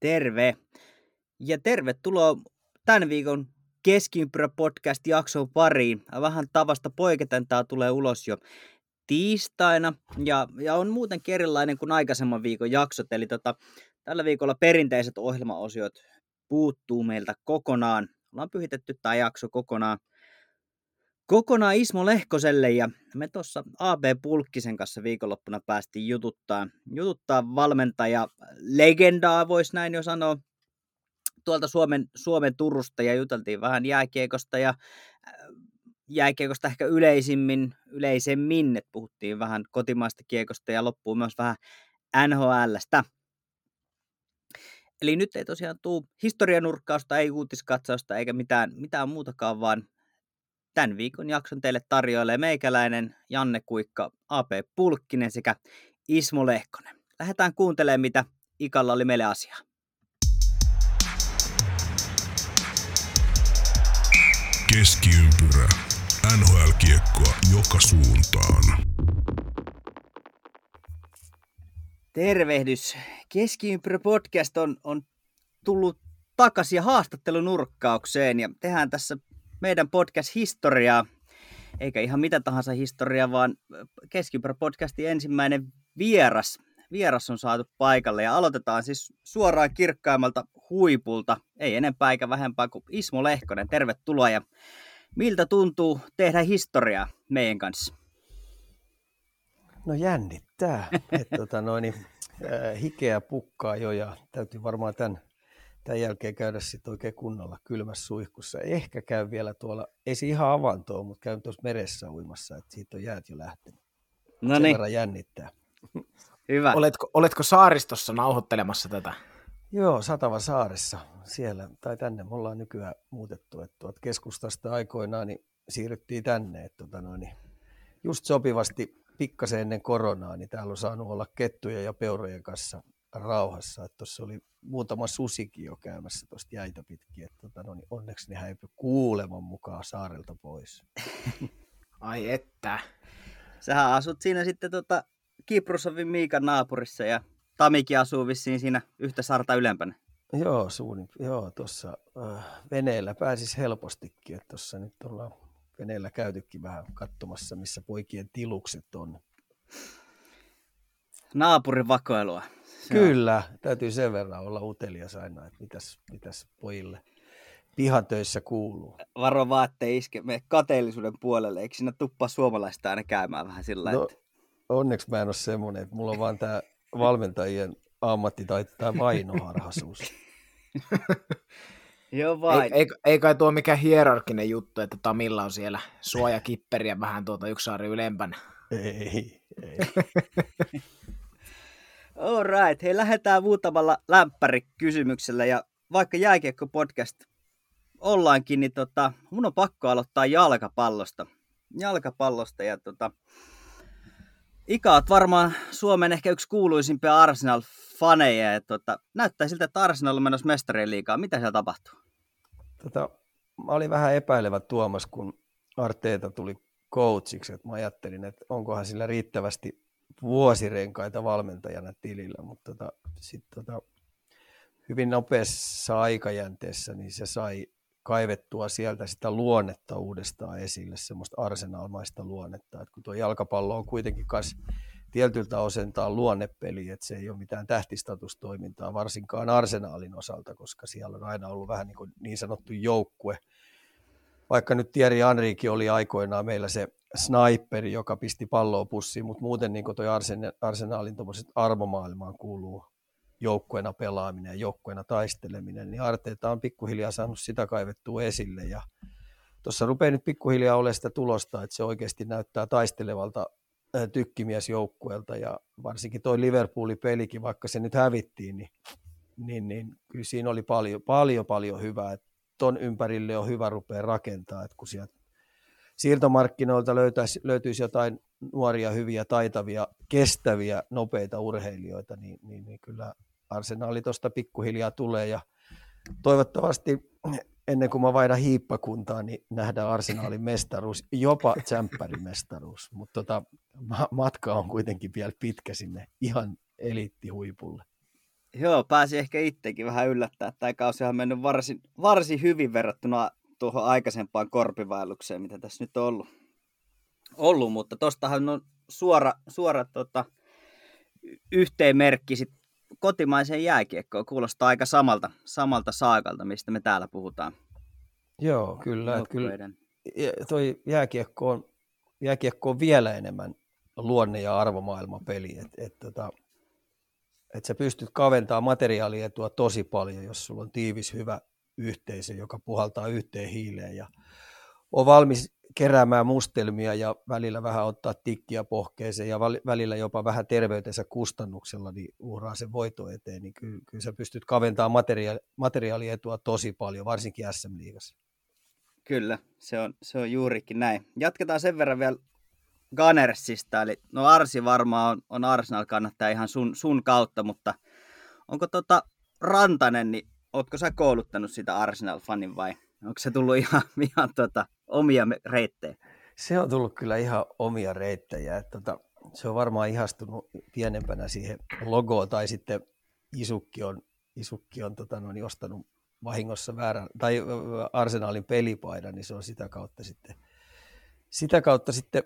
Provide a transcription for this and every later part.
Terve! Ja tervetuloa tämän viikon Keskiympyrä podcast jakson pariin. Vähän tavasta poiketen tämä tulee ulos jo tiistaina ja, ja on muuten erilainen kuin aikaisemman viikon jaksot. Eli tota, tällä viikolla perinteiset ohjelmaosiot puuttuu meiltä kokonaan. Ollaan pyhitetty tämä jakso kokonaan kokonaan Ismo Lehkoselle ja me tuossa AB Pulkkisen kanssa viikonloppuna päästiin jututtaa, jututtaa valmentaja legendaa, voisi näin jo sanoa, tuolta Suomen, Suomen Turusta ja juteltiin vähän jääkiekosta ja äh, jääkiekosta ehkä yleisimmin, yleisemmin, että puhuttiin vähän kotimaista kiekosta ja loppuun myös vähän NHLstä. Eli nyt ei tosiaan tule historianurkkausta, ei uutiskatsausta eikä mitään, mitään muutakaan, vaan Tämän viikon jakson teille tarjoilee meikäläinen Janne Kuikka, AP Pulkkinen sekä Ismo Lehkonen. Lähdetään kuuntelemaan, mitä Ikalla oli meille asiaa. Keskiympyrä. NHL-kiekkoa joka suuntaan. Tervehdys. Keskiympyrä podcast on, on tullut takaisin haastattelunurkkaukseen ja tehdään tässä meidän podcast-historiaa, eikä ihan mitä tahansa historiaa, vaan Keskipro podcastin ensimmäinen vieras. Vieras on saatu paikalle ja aloitetaan siis suoraan kirkkaimmalta huipulta, ei enempää eikä vähempää kuin Ismo Lehkonen. Tervetuloa ja miltä tuntuu tehdä historiaa meidän kanssa? No jännittää. että tota noin, äh, hikeä pukkaa jo ja täytyy varmaan tämän tämän jälkeen käydä sitten oikein kunnolla kylmässä suihkussa. Ehkä käy vielä tuolla, ei se ihan avantoa, mutta käyn tuossa meressä uimassa, että siitä on jäät jo lähtenyt. No niin. verran jännittää. Hyvä. Oletko, oletko saaristossa nauhoittelemassa tätä? Joo, Satava saaressa siellä, tai tänne me ollaan nykyään muutettu, että tuot keskustasta aikoinaan niin siirryttiin tänne, että tota noin, niin just sopivasti pikkasen ennen koronaa, niin täällä on saanut olla kettuja ja peurojen kanssa rauhassa. Tuossa oli muutama susikin jo käymässä tuosta jäitä pitkin. Että, tota, no, niin onneksi ne häipy kuuleman mukaan saarelta pois. Ai että. Sähän asut siinä sitten tota Kiprusovin Miikan naapurissa ja Tamikin asuu vissiin siinä yhtä sarta ylempänä. Joo, suunnin, joo tuossa äh, veneellä pääsis helpostikin. Tuossa nyt ollaan veneellä käytykin vähän katsomassa, missä poikien tilukset on. Naapurin vakoilua. Kyllä, täytyy sen verran olla utelias aina, että mitäs, mitäs pojille pihatöissä kuuluu. Varo vaan, ettei iske me kateellisuuden puolelle. Eikö sinä tuppa suomalaista aina käymään vähän sillä no, että... Onneksi mä en ole semmoinen, että mulla on vaan tämä valmentajien ammatti tai tämä vainoharhaisuus. Joo vain. Ei, ei, ei, kai tuo mikään hierarkinen juttu, että Tamilla on siellä suojakipperiä vähän tuota yksi saari ylempänä. Ei, ei. Alright, hei lähdetään muutamalla lämpärikysymyksellä ja vaikka jääkiekko-podcast ollaankin, niin tota, mun on pakko aloittaa jalkapallosta. Jalkapallosta ja tota, Ika oot varmaan Suomen ehkä yksi kuuluisimpia Arsenal-faneja ja tota, näyttää siltä, että Arsenal on menossa mestarien liikaa. Mitä siellä tapahtuu? Tota, mä olin vähän epäilevä Tuomas, kun Arteeta tuli coachiksi, mä ajattelin, että onkohan sillä riittävästi vuosirenkaita valmentajana tilillä, mutta tota, sit tota, hyvin nopeassa aikajänteessä niin se sai kaivettua sieltä sitä luonnetta uudestaan esille, semmoista arsenaalmaista luonnetta, että kun tuo jalkapallo on kuitenkin kas tietyltä osentaan luonnepeli, että se ei ole mitään tähtistatustoimintaa, varsinkaan arsenaalin osalta, koska siellä on aina ollut vähän niin, kuin niin sanottu joukkue, vaikka nyt Thierry Henrikin oli aikoinaan meillä se sniperi, joka pisti palloa pussiin, mutta muuten niin toi arsenaalin arvomaailmaan kuuluu joukkueena pelaaminen ja joukkueena taisteleminen, niin Arteeta on pikkuhiljaa saanut sitä kaivettua esille ja tuossa rupeaa nyt pikkuhiljaa olemaan sitä tulosta, että se oikeasti näyttää taistelevalta tykkimiesjoukkueelta ja varsinkin toi Liverpoolin pelikin, vaikka se nyt hävittiin, niin, niin, niin kyllä siinä oli paljon, paljon, paljon hyvää, että ton ympärille on hyvä rupea rakentaa, että kun sieltä siirtomarkkinoilta löytäisi, löytyisi jotain nuoria, hyviä, taitavia, kestäviä, nopeita urheilijoita, niin, niin, niin kyllä arsenaali tuosta pikkuhiljaa tulee ja toivottavasti ennen kuin mä vaihdan hiippakuntaan, niin nähdään arsenaalin mestaruus, jopa mestaruus, mutta tota, matka on kuitenkin vielä pitkä sinne ihan eliittihuipulle. Joo, pääsi ehkä itsekin vähän yllättää. Tämä kausi on mennyt varsin, varsin hyvin verrattuna tuohon aikaisempaan korpivaellukseen, mitä tässä nyt on ollut. ollut mutta tostahan on suora, suora tota, yhteenmerkki sit kotimaiseen jääkiekkoon. Kuulostaa aika samalta, samalta saakalta, mistä me täällä puhutaan. Joo, kyllä. Että kyllä toi jääkiekko on, jääkiekko on vielä enemmän luonne- ja arvomaailmapeli. Et, et, tota, et sä pystyt kaventamaan materiaalietua tosi paljon, jos sulla on tiivis, hyvä yhteisö, joka puhaltaa yhteen hiileen ja on valmis keräämään mustelmia ja välillä vähän ottaa tikkiä pohkeeseen ja välillä jopa vähän terveytensä kustannuksella niin uhraa sen voito eteen, niin kyllä, kyllä sä pystyt kaventamaan materiaali, materiaalietua tosi paljon, varsinkin SM-liigassa. Kyllä, se on, se on juurikin näin. Jatketaan sen verran vielä Gunnersista, eli no Arsi varmaan on, on Arsenal kannattaa ihan sun, sun kautta, mutta onko tota Rantanen, niin ootko sä kouluttanut sitä Arsenal-fanin vai onko se tullut ihan, ihan tota, omia reittejä? Se on tullut kyllä ihan omia reittejä. Tota, se on varmaan ihastunut pienempänä siihen logoon tai sitten Isukki on, Isukki on tota, noin, ostanut vahingossa väärän, tai Arsenalin pelipaidan, niin se on sitä kautta sitten, sitä kautta sitten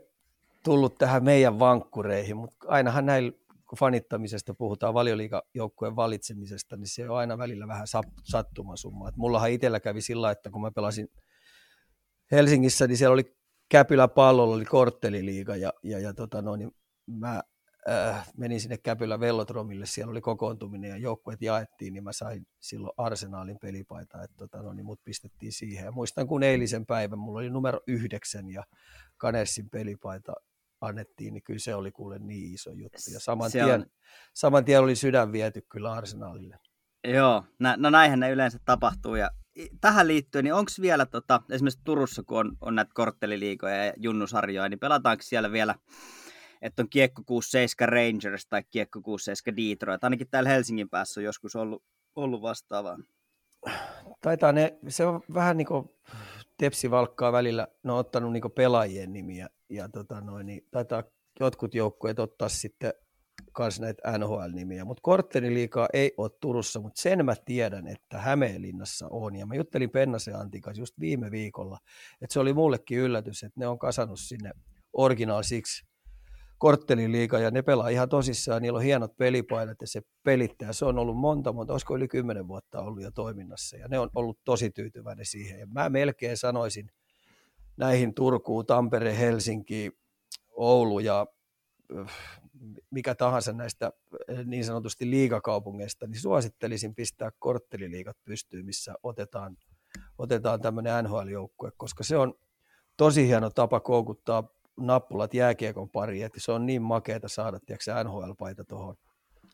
tullut tähän meidän vankkureihin, mutta ainahan näillä, kun fanittamisesta puhutaan valioliikajoukkueen valitsemisesta, niin se on aina välillä vähän sattumasumma. Et mullahan itsellä kävi sillä, että kun mä pelasin Helsingissä, niin siellä oli Käpylä pallolla, oli kortteliliiga, ja, ja, ja tota noin, niin mä äh, menin sinne Käpylä Vellotromille, siellä oli kokoontuminen ja joukkueet jaettiin, niin mä sain silloin Arsenaalin pelipaita, että tota, no, niin mut pistettiin siihen. Ja muistan, kun eilisen päivän mulla oli numero yhdeksän ja Kanessin pelipaita annettiin, niin kyllä se oli kuule niin iso juttu. Ja saman, tien, on... saman tien oli sydän viety kyllä Arsenaalille. Joo, no näinhän ne yleensä tapahtuu. Ja tähän liittyen, niin onko vielä tota, esimerkiksi Turussa, kun on, on näitä kortteliliikoja ja junnusarjoja, niin pelataanko siellä vielä että on Kiekko 67 Rangers tai Kiekko 67 Detroit. Ainakin täällä Helsingin päässä on joskus ollut, ollut vastaavaa. Taitaa ne, se on vähän niin kuin Tepsi valkkaa välillä, ne on ottanut niin pelaajien nimiä ja tota noin, niin taitaa jotkut joukkueet ottaa sitten kans näitä NHL-nimiä, mutta kortteliliikaa ei ole Turussa, mutta sen mä tiedän, että Hämeenlinnassa on. Ja mä juttelin Pennasen Antikas just viime viikolla, että se oli mullekin yllätys, että ne on kasannut sinne Original Six kortteliliiga ja ne pelaa ihan tosissaan, niillä on hienot pelipaidat ja se pelittää. Se on ollut monta, monta, olisiko yli kymmenen vuotta ollut jo toiminnassa ja ne on ollut tosi tyytyväinen siihen. Ja mä melkein sanoisin näihin Turkuun, Tampere, Helsinki, Oulu ja mikä tahansa näistä niin sanotusti liigakaupungeista, niin suosittelisin pistää kortteliliigat pystyyn, missä otetaan, otetaan tämmöinen NHL-joukkue, koska se on tosi hieno tapa koukuttaa nappulat jääkiekon pari, että se on niin makeeta saada, tiedätkö, NHL-paita tuohon.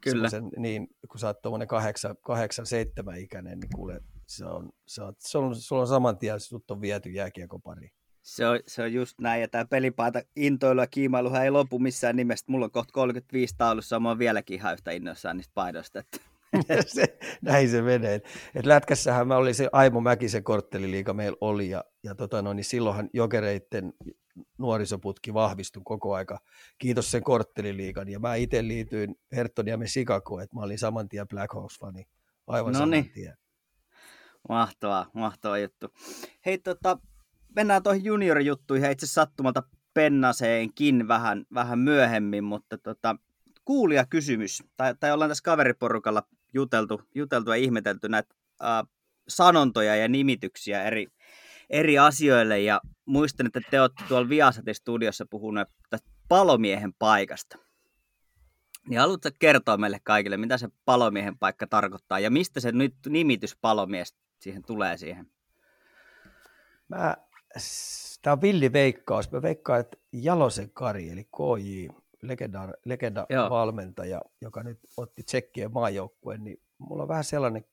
Kyllä. Niin, kun sä oot tuommoinen kahdeksan, kahdeksan, seitsemän ikäinen, niin kuule, se on, se on, se on, sulla on saman tien, sut on viety jääkiekon pari. Se on, se on just näin, ja tämä pelipaita intoilu ja kiimailuhan ei lopu missään nimestä. Mulla on kohta 35 taulussa, mä oon vieläkin ihan yhtä innoissaan niistä paidoista. Että... se, näin se menee. Et lätkässähän mä olin se Aimo Mäkisen kortteliliiga meillä oli, ja, ja tota no, niin silloinhan jokereitten nuorisoputki vahvistui koko aika. Kiitos sen kortteliliigan. Ja mä itse liityin Herttoniamen Chicagoon, että mä olin saman tien Black Hawks-fani. Aivan no saman tien. Mahtavaa, mahtava juttu. Hei, tota, mennään tuohon juniorijuttuihin itse sattumalta Pennaseenkin vähän, vähän myöhemmin, mutta tota, kuulia kysymys, tai, tai ollaan tässä kaveriporukalla juteltu, juteltu ja ihmetelty näitä äh, sanontoja ja nimityksiä eri, eri asioille, ja muistan, että te olette tuolla Viasatin studiossa puhuneet tästä palomiehen paikasta. Niin haluatko kertoa meille kaikille, mitä se palomiehen paikka tarkoittaa, ja mistä se nyt nimitys palomies siihen tulee siihen? Mä, tämä on villi veikkaus. Mä veikkaan, että Jalosen Kari, eli KJ, legenda, legenda valmentaja, joka nyt otti tsekkien maajoukkueen, niin mulla on vähän sellainen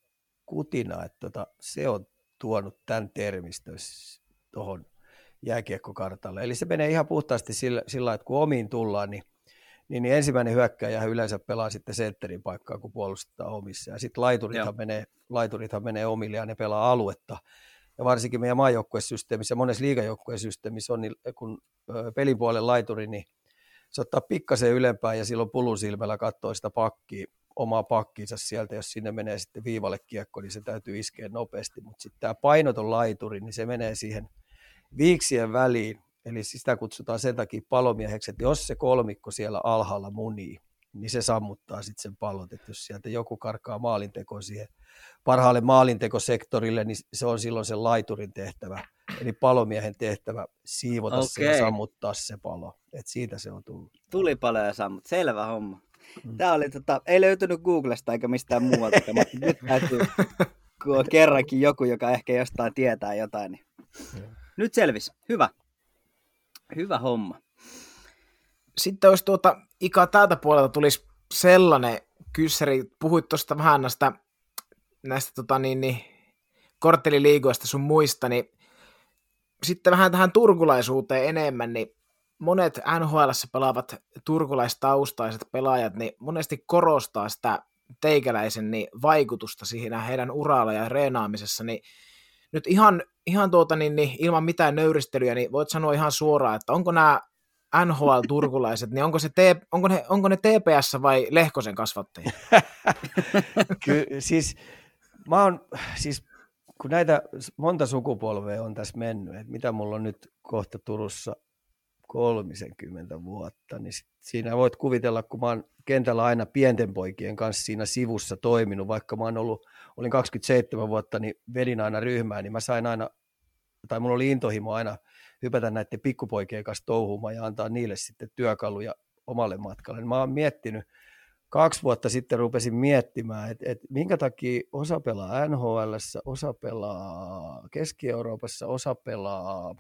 kutina, että tota, se on tuonut tämän termistön tuohon jääkiekkokartalle. Eli se menee ihan puhtaasti sillä, sillä että kun omiin tullaan, niin, niin, niin ensimmäinen hyökkäjä yleensä pelaa sitten sentterin paikkaa, kun puolustetaan omissa. Ja sitten laiturithan menee, laiturithan menee omille ja ne pelaa aluetta. Ja varsinkin meidän maajoukkuesysteemissä monessa liigajoukkuesysteemissä on, niin kun pelipuolen laituri, niin se ottaa pikkasen ylempään ja silloin pulun silmällä katsoo sitä pakkia, omaa pakkiinsa sieltä, jos sinne menee sitten viivalle kiekko, niin se täytyy iskeä nopeasti, mutta sitten tämä painoton laituri, niin se menee siihen viiksien väliin, eli sitä kutsutaan sen takia palomieheksi, että jos se kolmikko siellä alhaalla munii, niin se sammuttaa sitten sen pallot, että jos sieltä joku karkaa maalintekoon siihen parhaalle maalintekosektorille, niin se on silloin sen laiturin tehtävä, eli palomiehen tehtävä siivota okay. se ja sammuttaa se palo, että siitä se on tullut. Tuli paljon ja sammut, selvä homma. Mm. Tämä oli, tota, ei löytynyt Googlesta eikä mistään muualta, mutta nyt täytyy, kun on kerrankin joku, joka ehkä jostain tietää jotain, niin nyt selvisi. Hyvä. Hyvä homma. Sitten jos tuota, Ika tältä puolelta tulisi sellainen kyssäri, puhuit tuosta vähän näistä, näistä tota niin, niin, kortteliliigoista sun muista, niin sitten vähän tähän turkulaisuuteen enemmän, niin monet nhl pelaavat turkulaistaustaiset pelaajat, niin monesti korostaa sitä teikäläisen niin vaikutusta siihen heidän uralla ja reenaamisessa, niin nyt ihan, ihan tuota, niin, niin, ilman mitään nöyristelyä, niin voit sanoa ihan suoraan, että onko nämä NHL-turkulaiset, niin onko, se te, onko, ne, onko ne TPS vai Lehkosen kasvattajia? Ky, siis, mä oon, siis kun näitä monta sukupolvea on tässä mennyt, että mitä mulla on nyt kohta Turussa 30 vuotta, niin siinä voit kuvitella, kun mä oon kentällä aina pienten poikien kanssa siinä sivussa toiminut, vaikka mä oon ollut, olin 27 vuotta, niin vedin aina ryhmää, niin mä sain aina, tai mulla oli intohimo aina hypätä näiden pikkupoikien kanssa touhumaan ja antaa niille sitten työkaluja omalle matkalle. Mä oon miettinyt, kaksi vuotta sitten rupesin miettimään, että, että minkä takia osa pelaa NHL, osa pelaa Keski-Euroopassa, osa pelaa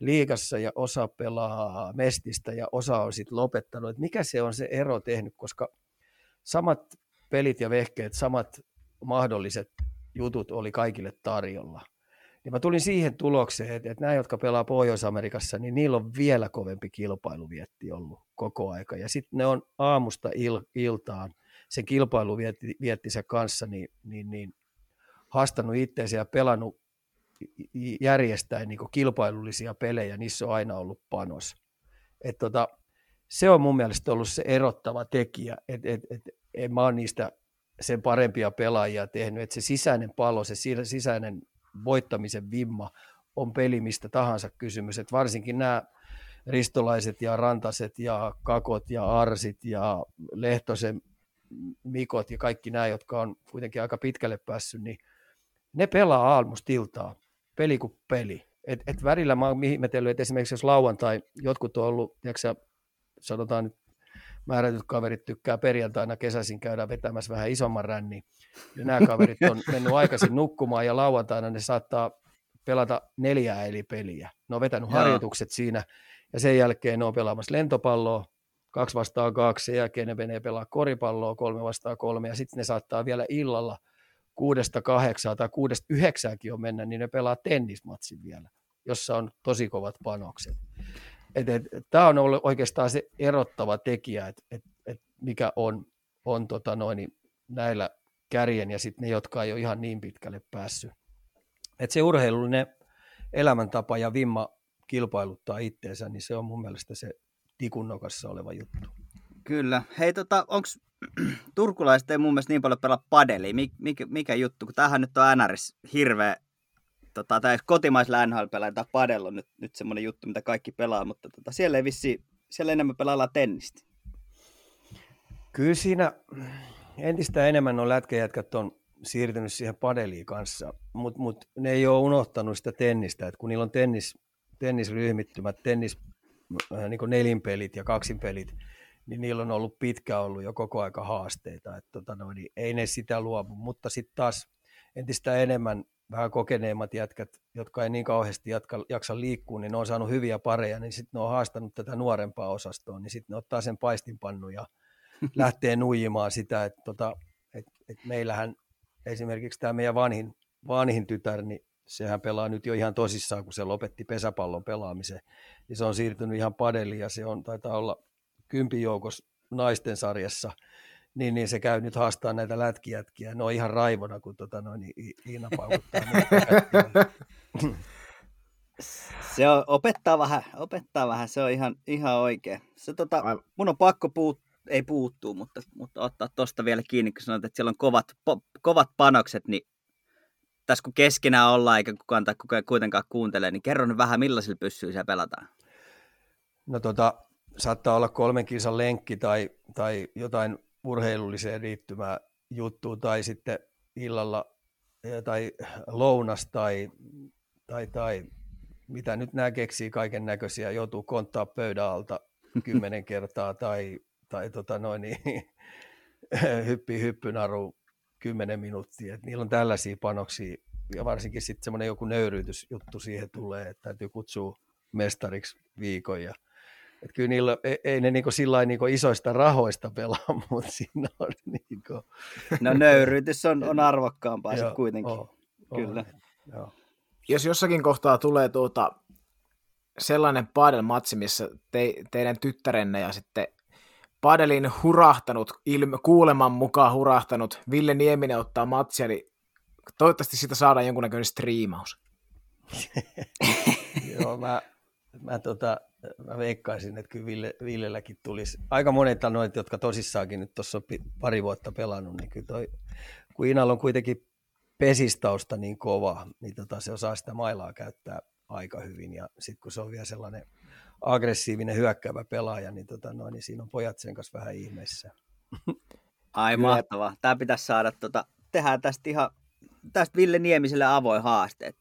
liigassa ja osa pelaa mestistä ja osa on sitten lopettanut. Että mikä se on se ero tehnyt, koska samat pelit ja vehkeet, samat mahdolliset jutut oli kaikille tarjolla. Ja mä tulin siihen tulokseen, että, että nämä, jotka pelaa Pohjois-Amerikassa, niin niillä on vielä kovempi kilpailuvietti ollut koko aika. Ja sitten ne on aamusta il, iltaan sen kilpailuviettinsä kanssa niin, niin, niin haastanut itseensä ja pelannut järjestäen niin kilpailullisia pelejä, niissä on aina ollut panos. Et tota, se on mun mielestä ollut se erottava tekijä, että et, et, en mä ole niistä sen parempia pelaajia tehnyt, että se sisäinen palo, se sisäinen voittamisen vimma on peli mistä tahansa kysymys, että varsinkin nämä ristolaiset ja rantaset ja kakot ja arsit ja lehtosen mikot ja kaikki nämä, jotka on kuitenkin aika pitkälle päässyt, niin ne pelaa aamusta iltaa peli kuin peli. Et, et välillä mä oon ihmetellyt, että esimerkiksi jos lauantai jotkut on ollut, tiiäksä, sanotaan nyt määrätyt kaverit tykkää perjantaina kesäisin käydä vetämässä vähän isomman ränni. Ja nämä kaverit on mennyt aikaisin nukkumaan ja lauantaina ne saattaa pelata neljää eli peliä. Ne on vetänyt Jaa. harjoitukset siinä ja sen jälkeen ne on pelaamassa lentopalloa, kaksi vastaan kaksi, sen jälkeen ne menee pelaa koripalloa, kolme vastaan kolme ja sitten ne saattaa vielä illalla – kuudesta kahdeksaa tai kuudesta yhdeksääkin on mennä, niin ne pelaa tennismatsin vielä, jossa on tosi kovat panokset. Tämä on ollut oikeastaan se erottava tekijä, että et, et mikä on, on tota noin, näillä kärjen ja sitten ne, jotka ei ole ihan niin pitkälle päässyt. Et se urheilullinen elämäntapa ja vimma kilpailuttaa itteensä, niin se on mun mielestä se tikunnokassa oleva juttu. Kyllä. Hei, tota, onko turkulaiset ei mun mielestä niin paljon pelaa padeliä. Mik, mikä, mikä juttu? Kun tämähän nyt on NRS hirveä, tota, tai kotimaisilla nhl tai padel on nyt, nyt semmoinen juttu, mitä kaikki pelaa, mutta tota, siellä ei vissi, siellä enemmän pelaillaan tennistä. Kyllä siinä entistä enemmän on lätkäjätkät on siirtynyt siihen padeliin kanssa, mutta mut ne ei ole unohtanut sitä tennistä, että kun niillä on tennis, tennisryhmittymät, tennis, äh, niin nelinpelit ja kaksinpelit, niin niillä on ollut pitkä ollut jo koko aika haasteita, että tota noin, niin ei ne sitä luovu, mutta sitten taas entistä enemmän vähän kokeneemmat jätkät, jotka ei niin kauheasti jatka, jaksa liikkua, niin ne on saanut hyviä pareja, niin sitten ne on haastanut tätä nuorempaa osastoa, niin sitten ne ottaa sen paistinpannu ja lähtee nuijimaan sitä, että tota, et, et meillähän esimerkiksi tämä meidän vanhin, vanhin tytär, niin sehän pelaa nyt jo ihan tosissaan, kun se lopetti pesäpallon pelaamisen, niin se on siirtynyt ihan padeliin ja se on, taitaa olla kympin joukossa naisten sarjassa, niin, niin se käy nyt haastaa näitä lätkijätkiä. Ne on ihan raivona, kun tota, noin, niin Iina paukuttaa. se on, opettaa vähän, opettaa vähän, se on ihan, ihan oikein. Se, tota, mun on pakko ei puuttuu, mutta, mutta ottaa tuosta vielä kiinni, kun sanoit, että siellä on kovat, po, kovat panokset, niin tässä kun keskenään ollaan eikä kukaan tai kukaan kuitenkaan kuuntele, niin kerro nyt vähän millaisilla pyssyillä pelataan. No tota, saattaa olla kolmen kisan lenkki tai, tai jotain urheilulliseen liittymää juttu tai sitten illalla tai lounas tai, tai, tai mitä nyt nämä keksii kaiken näköisiä, joutuu konttaa pöydän alta kymmenen kertaa tai, tai tota noin, niin, hyppii hyppynaru kymmenen minuuttia. Et niillä on tällaisia panoksia ja varsinkin sitten semmoinen joku nöyryytysjuttu siihen tulee, että täytyy kutsua mestariksi viikon ja et kyllä niillä, ei, ei ne niinku sillä niinku isoista rahoista pelaa, mutta siinä on niinku... No nöyryytys on, on arvokkaampaa sitten kuitenkin. Oh, oh, kyllä. Joo. Jos jossakin kohtaa tulee tuota sellainen padelmatsi, missä te, teidän tyttärenne ja sitten padelin hurahtanut, ilme, kuuleman mukaan hurahtanut Ville Nieminen ottaa matsia, niin toivottavasti siitä saadaan jonkunnäköinen striimaus. Joo, mä, mä, tota, mä veikkaisin, että kyllä Ville, Villelläkin tulisi. Aika monet noita, jotka tosissaankin nyt tuossa on pari vuotta pelannut, niin kyllä toi, kun Inal on kuitenkin pesistausta niin kova, niin tota, se osaa sitä mailaa käyttää aika hyvin. Ja sitten kun se on vielä sellainen aggressiivinen hyökkäävä pelaaja, niin, tota, no, niin siinä on pojat sen kanssa vähän ihmeessä. Ai mahtavaa. Tämä pitäisi saada, tota, tehdään tästä ihan tästä Ville Niemiselle avoin haaste.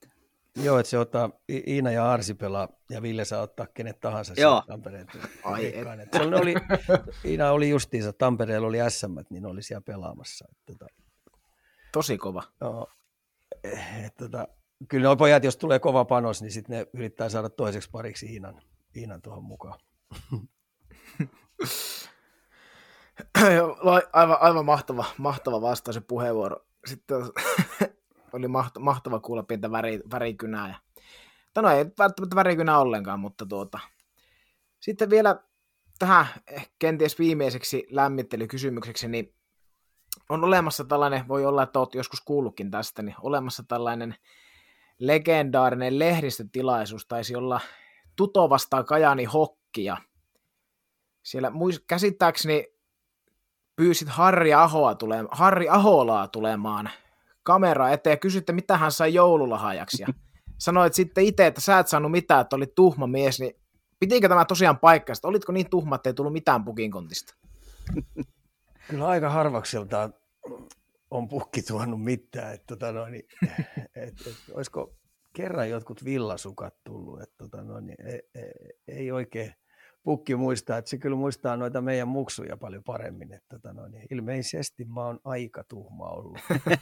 Joo, että se ottaa, Iina ja Arsi pelaa, ja Ville saa ottaa kenet tahansa Joo. Tampereen. Ai, et. Se oli, Iina oli justiinsa, Tampereella oli SM, niin oli siellä pelaamassa. Että, tota, Tosi kova. Joo, et, tota, kyllä nuo pojat, jos tulee kova panos, niin sitten ne yrittää saada toiseksi pariksi Iinan, Iinan tuohon mukaan. aivan, aivan mahtava, mahtava vastaus ja puheenvuoro. Sitten oli mahtava kuulla pientä väri, värikynää. Ja, no ei välttämättä värikynää ollenkaan, mutta tuota. Sitten vielä tähän kenties viimeiseksi lämmittelykysymykseksi, niin on olemassa tällainen, voi olla, että olet joskus kuullutkin tästä, niin olemassa tällainen legendaarinen lehdistötilaisuus, taisi olla Tuto vastaa Kajani Hokkia. Siellä käsittääkseni pyysit Harri, Ahoa tule, Harri Aholaa tulemaan kamera eteen ja kysytte, mitä hän sai joululahjaksi. Ja sanoit sitten itse, että sä et saanut mitään, että olit tuhma mies, niin pitikö tämä tosiaan paikkaista? Olitko niin tuhma, että ei tullut mitään pukinkontista? Kyllä aika harvakselta on pukki tuonut mitään. Että, tota noin, et, et, olisiko kerran jotkut villasukat tullut, että tota noin, ei, ei, ei oikein pukki muistaa, että se kyllä muistaa noita meidän muksuja paljon paremmin. Että, tota noin, ilmeisesti mä oon aika tuhma ollut. et,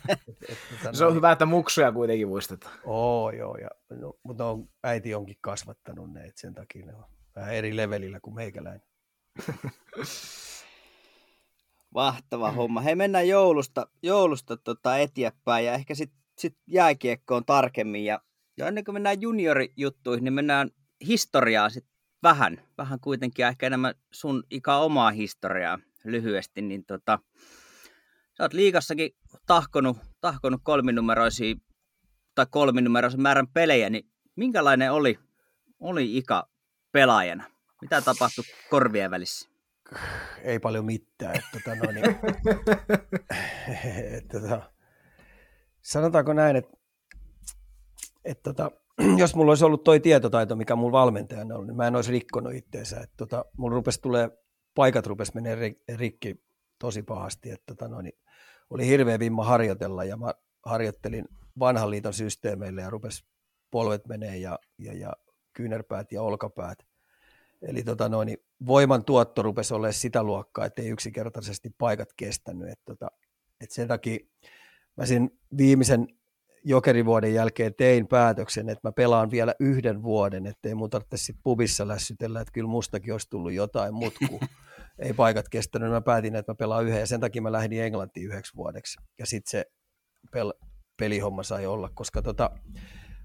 et, tota se on hyvä, että muksuja kuitenkin muistetaan. Oo, joo, ja, no, mutta on, äiti onkin kasvattanut ne, että sen takia ne on vähän eri levelillä kuin meikäläinen. Mahtava homma. Hei, mennään joulusta, joulusta tota eteenpäin ja ehkä sitten sit jääkiekkoon tarkemmin. Ja, ja ennen kuin mennään juniorijuttuihin, niin mennään historiaa sit vähän, vähän kuitenkin ehkä enemmän sun ikä omaa historiaa lyhyesti, niin tota, sä oot liigassakin tahkonut, tahkonut kolminumeroisia tai kolminumeroisen määrän pelejä, niin minkälainen oli, oli ikä pelaajana? Mitä tapahtui korvien välissä? Ei paljon mitään. Että, tota, no, niin, että, tota, sanotaanko näin, että, että tota, jos mulla olisi ollut toi tietotaito, mikä mulla valmentajana on, niin mä en olisi rikkonut itteensä. Että tota, mulla rupesi tulee, paikat rupesi menee rikki tosi pahasti. Että tota, no, niin oli hirveä vimma harjoitella ja mä harjoittelin vanhan liiton systeemeille ja rupesi polvet menee ja, ja, ja kyynärpäät ja olkapäät. Eli tota no, niin voiman tuotto rupesi olemaan sitä luokkaa, että ei yksinkertaisesti paikat kestänyt. Että tota, et sen takia mä sen viimeisen jokerivuoden jälkeen tein päätöksen, että mä pelaan vielä yhden vuoden, ettei mun tarvitse sitten pubissa lässytellä, että kyllä mustakin olisi tullut jotain, mutta kun ei paikat kestänyt, mä päätin, että mä pelaan yhden ja sen takia mä lähdin Englantiin yhdeksi vuodeksi. Ja sitten se pel- pelihomma sai olla, koska tota,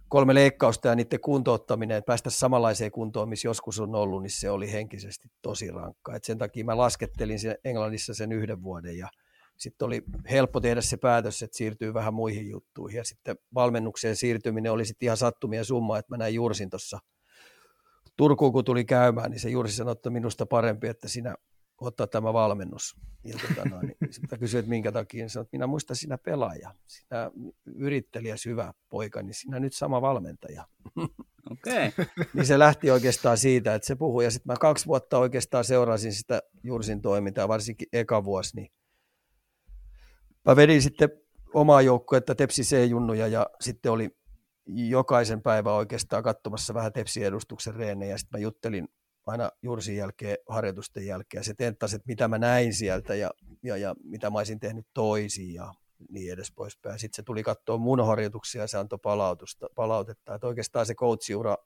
kolme leikkausta ja niiden kuntouttaminen, että päästä samanlaiseen kuntoon, missä joskus on ollut, niin se oli henkisesti tosi rankka. Et sen takia mä laskettelin sen Englannissa sen yhden vuoden ja sitten oli helppo tehdä se päätös, että siirtyy vähän muihin juttuihin. Ja sitten valmennukseen siirtyminen oli sitten ihan sattumia summa, että mä näin Jursin tuossa Turkuun, kun tuli käymään, niin se Jursi sanoi, että minusta parempi, että sinä ottaa tämä valmennus. Ja tota noin, niin sitten kysyin, että minkä takia, niin sanoin, että minä muistan sinä pelaaja, sinä yrittelijä syvä poika, niin sinä nyt sama valmentaja. Okei. Okay. niin se lähti oikeastaan siitä, että se puhui, ja sitten mä kaksi vuotta oikeastaan seurasin sitä Jursin toimintaa, varsinkin eka vuosi, niin mä vedin sitten omaa joukkuetta Tepsi C-junnuja, ja sitten oli jokaisen päivän oikeastaan katsomassa vähän Tepsi-edustuksen reenejä, ja sitten mä juttelin aina Jursin jälkeen, harjoitusten jälkeen, se tenttasi, että mitä mä näin sieltä, ja, ja, ja mitä mä olisin tehnyt toisin, ja niin edes poispäin. Sitten se tuli katsoa mun harjoituksia, ja se antoi palautusta, palautetta, että oikeastaan se coachiura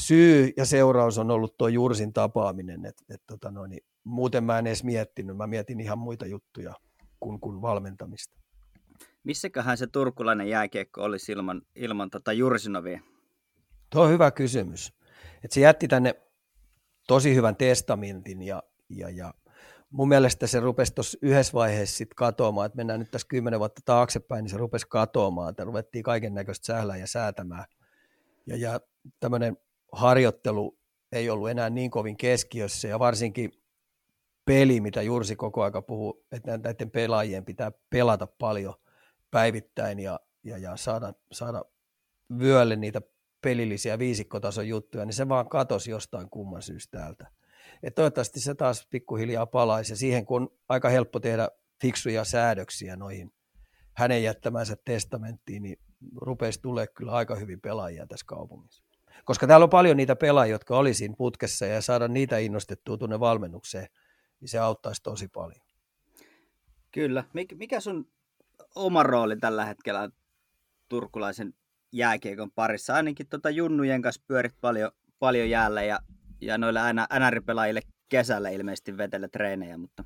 syy ja seuraus on ollut tuo Jursin tapaaminen, että et, tota noin, niin muuten mä en edes miettinyt, mä mietin ihan muita juttuja kuin, kuin valmentamista. Missäköhän se turkulainen jääkiekko olisi ilman, ilman tota Jursinovia? Tuo on hyvä kysymys. Et se jätti tänne tosi hyvän testamentin ja, ja, ja mun mielestä se rupesi tuossa yhdessä vaiheessa sitten katoamaan, että mennään nyt tässä kymmenen vuotta taaksepäin, niin se rupesi katoamaan, että ruvettiin kaiken näköistä sählää ja säätämään. Ja, ja tämmöinen harjoittelu ei ollut enää niin kovin keskiössä ja varsinkin peli, mitä Jursi koko aika puhuu, että näiden pelaajien pitää pelata paljon päivittäin ja, ja, ja saada, saada vyölle niitä pelillisiä viisikkotason juttuja, niin se vaan katosi jostain kumman syystä täältä. Et toivottavasti se taas pikkuhiljaa palaisi ja siihen kun on aika helppo tehdä fiksuja säädöksiä noihin hänen jättämänsä testamenttiin, niin rupeisi tulee kyllä aika hyvin pelaajia tässä kaupungissa. Koska täällä on paljon niitä pelaajia, jotka oli putkessa ja saada niitä innostettua tuonne valmennukseen, niin se auttaisi tosi paljon. Kyllä. Mikä sun oma rooli tällä hetkellä turkulaisen jääkiekon parissa? Ainakin tuota Junnujen kanssa pyörit paljon, paljon jäällä ja, ja noille aina NR-pelaajille kesällä ilmeisesti vetellä treenejä, mutta...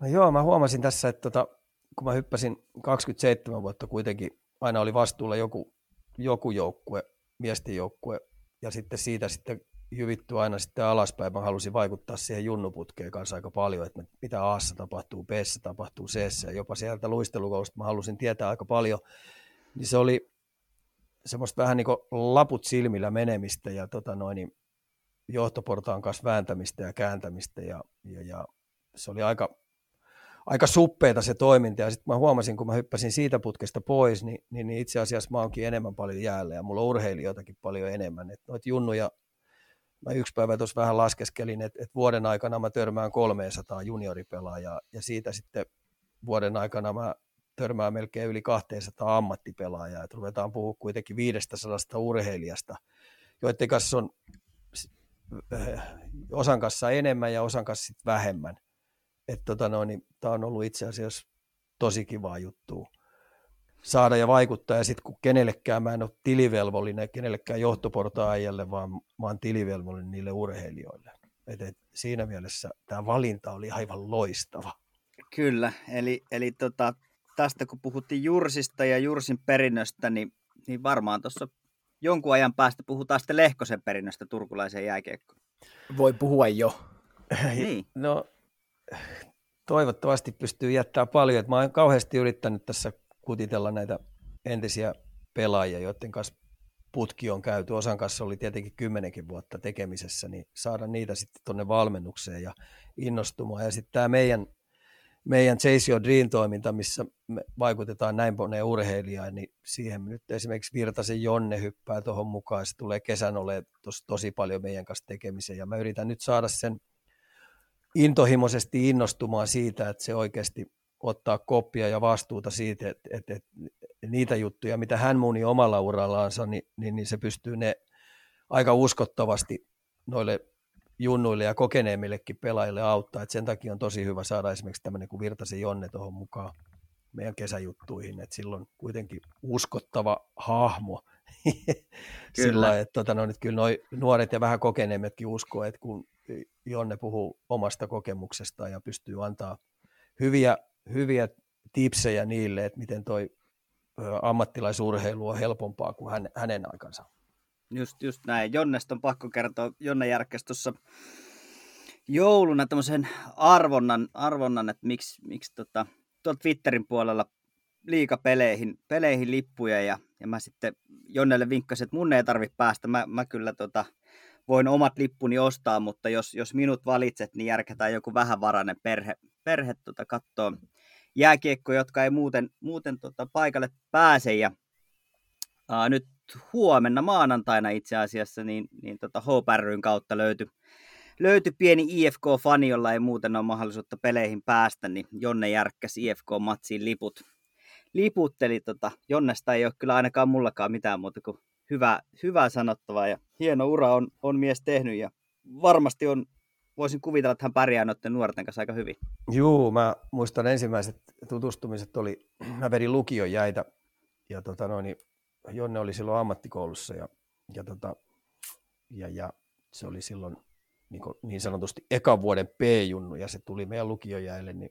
No joo, mä huomasin tässä, että tota, kun mä hyppäsin 27 vuotta kuitenkin, aina oli vastuulla joku, joku joukkue, miesten joukkue, ja sitten siitä sitten jyvitty aina sitten alaspäin. Mä halusin vaikuttaa siihen junnuputkeen kanssa aika paljon, että mitä Aassa tapahtuu, b tapahtuu, c jopa sieltä luistelukoulusta mä halusin tietää aika paljon. Niin se oli semmoista vähän niin kuin laput silmillä menemistä ja tota noin, niin johtoportaan kanssa vääntämistä ja kääntämistä ja, ja, ja se oli aika, aika suppeita se toiminta ja sitten mä huomasin, kun mä hyppäsin siitä putkesta pois, niin, niin, niin itse asiassa mä oonkin enemmän paljon jäällä ja mulla on urheilijoitakin paljon enemmän. Et noit junnuja mä yksi päivä tuossa vähän laskeskelin, että, että vuoden aikana mä törmään 300 junioripelaajaa ja siitä sitten vuoden aikana mä törmään melkein yli 200 ammattipelaajaa, että ruvetaan puhua kuitenkin 500 urheilijasta, joiden kanssa on osan kanssa enemmän ja osan kanssa sit vähemmän. Että tota no, niin, tämä on ollut itse asiassa tosi kivaa juttua saada ja vaikuttaa. Ja sitten kun kenellekään mä en ole tilivelvollinen, kenellekään johtoportaajalle, vaan mä oon tilivelvollinen niille urheilijoille. Et, et siinä mielessä tämä valinta oli aivan loistava. Kyllä, eli, eli tota, tästä kun puhuttiin Jursista ja Jursin perinnöstä, niin, niin varmaan tuossa jonkun ajan päästä puhutaan sitten Lehkosen perinnöstä turkulaiseen jääkiekkoon. Voi puhua jo. niin. No, toivottavasti pystyy jättää paljon. mä oon kauheasti yrittänyt tässä kutitella näitä entisiä pelaajia, joiden kanssa putki on käyty. Osan kanssa oli tietenkin kymmenenkin vuotta tekemisessä, niin saada niitä sitten tuonne valmennukseen ja innostumaan. Ja sitten tämä meidän, meidän Chase Your Dream-toiminta, missä me vaikutetaan näin moneen urheilijaan, niin siihen nyt esimerkiksi Virtasen Jonne hyppää tuohon mukaan. Se tulee kesän ole tos, tosi paljon meidän kanssa tekemiseen. Ja mä yritän nyt saada sen intohimoisesti innostumaan siitä, että se oikeasti ottaa koppia ja vastuuta siitä, että, että, että niitä juttuja, mitä hän muni omalla urallaansa, niin, niin, niin se pystyy ne aika uskottavasti noille junnuille ja kokeneemmillekin pelaajille auttaa. Et sen takia on tosi hyvä saada esimerkiksi tämmöinen kuin Virtasen Jonne tuohon mukaan meidän kesäjuttuihin, että silloin kuitenkin uskottava hahmo. Kyllä. Sillä että tota, no, nyt kyllä noi nuoret ja vähän kokeneemmetkin uskoo, että kun Jonne puhuu omasta kokemuksesta ja pystyy antaa hyviä hyviä tipsejä niille, että miten toi ammattilaisurheilu on helpompaa kuin hän, hänen aikansa. Just, just näin. Jonnesta on pakko kertoa. Jonne järkkäsi tuossa jouluna tämmöisen arvonnan, arvonnan että miksi, miksi tota, tuolla Twitterin puolella liikapeleihin peleihin lippuja ja, ja mä sitten Jonnelle vinkkasin, että mun ei tarvitse päästä. Mä, mä kyllä tota, voin omat lippuni ostaa, mutta jos, jos minut valitset, niin järkätään joku vähävarainen perhe, perhe tota, kattoo jääkiekko, jotka ei muuten, muuten tota, paikalle pääse. Ja, ää, nyt huomenna maanantaina itse asiassa, niin, niin tota Hope ryn kautta löytyi löytyi pieni IFK-fani, jolla ei muuten ole mahdollisuutta peleihin päästä, niin Jonne järkkäsi IFK-matsiin liput. Liputteli tota, Jonnesta ei ole kyllä ainakaan mullakaan mitään muuta kuin hyvä, hyvää sanottavaa ja hieno ura on, on mies tehnyt ja varmasti on, voisin kuvitella, että hän pärjää noiden nuorten kanssa aika hyvin. Juu, mä muistan ensimmäiset tutustumiset oli, mä vedin lukion jäitä ja tota noin, Jonne oli silloin ammattikoulussa ja, ja, tota, ja, ja se oli silloin niin, kuin, niin sanotusti ekan vuoden P-junnu ja se tuli meidän lukiojäille, niin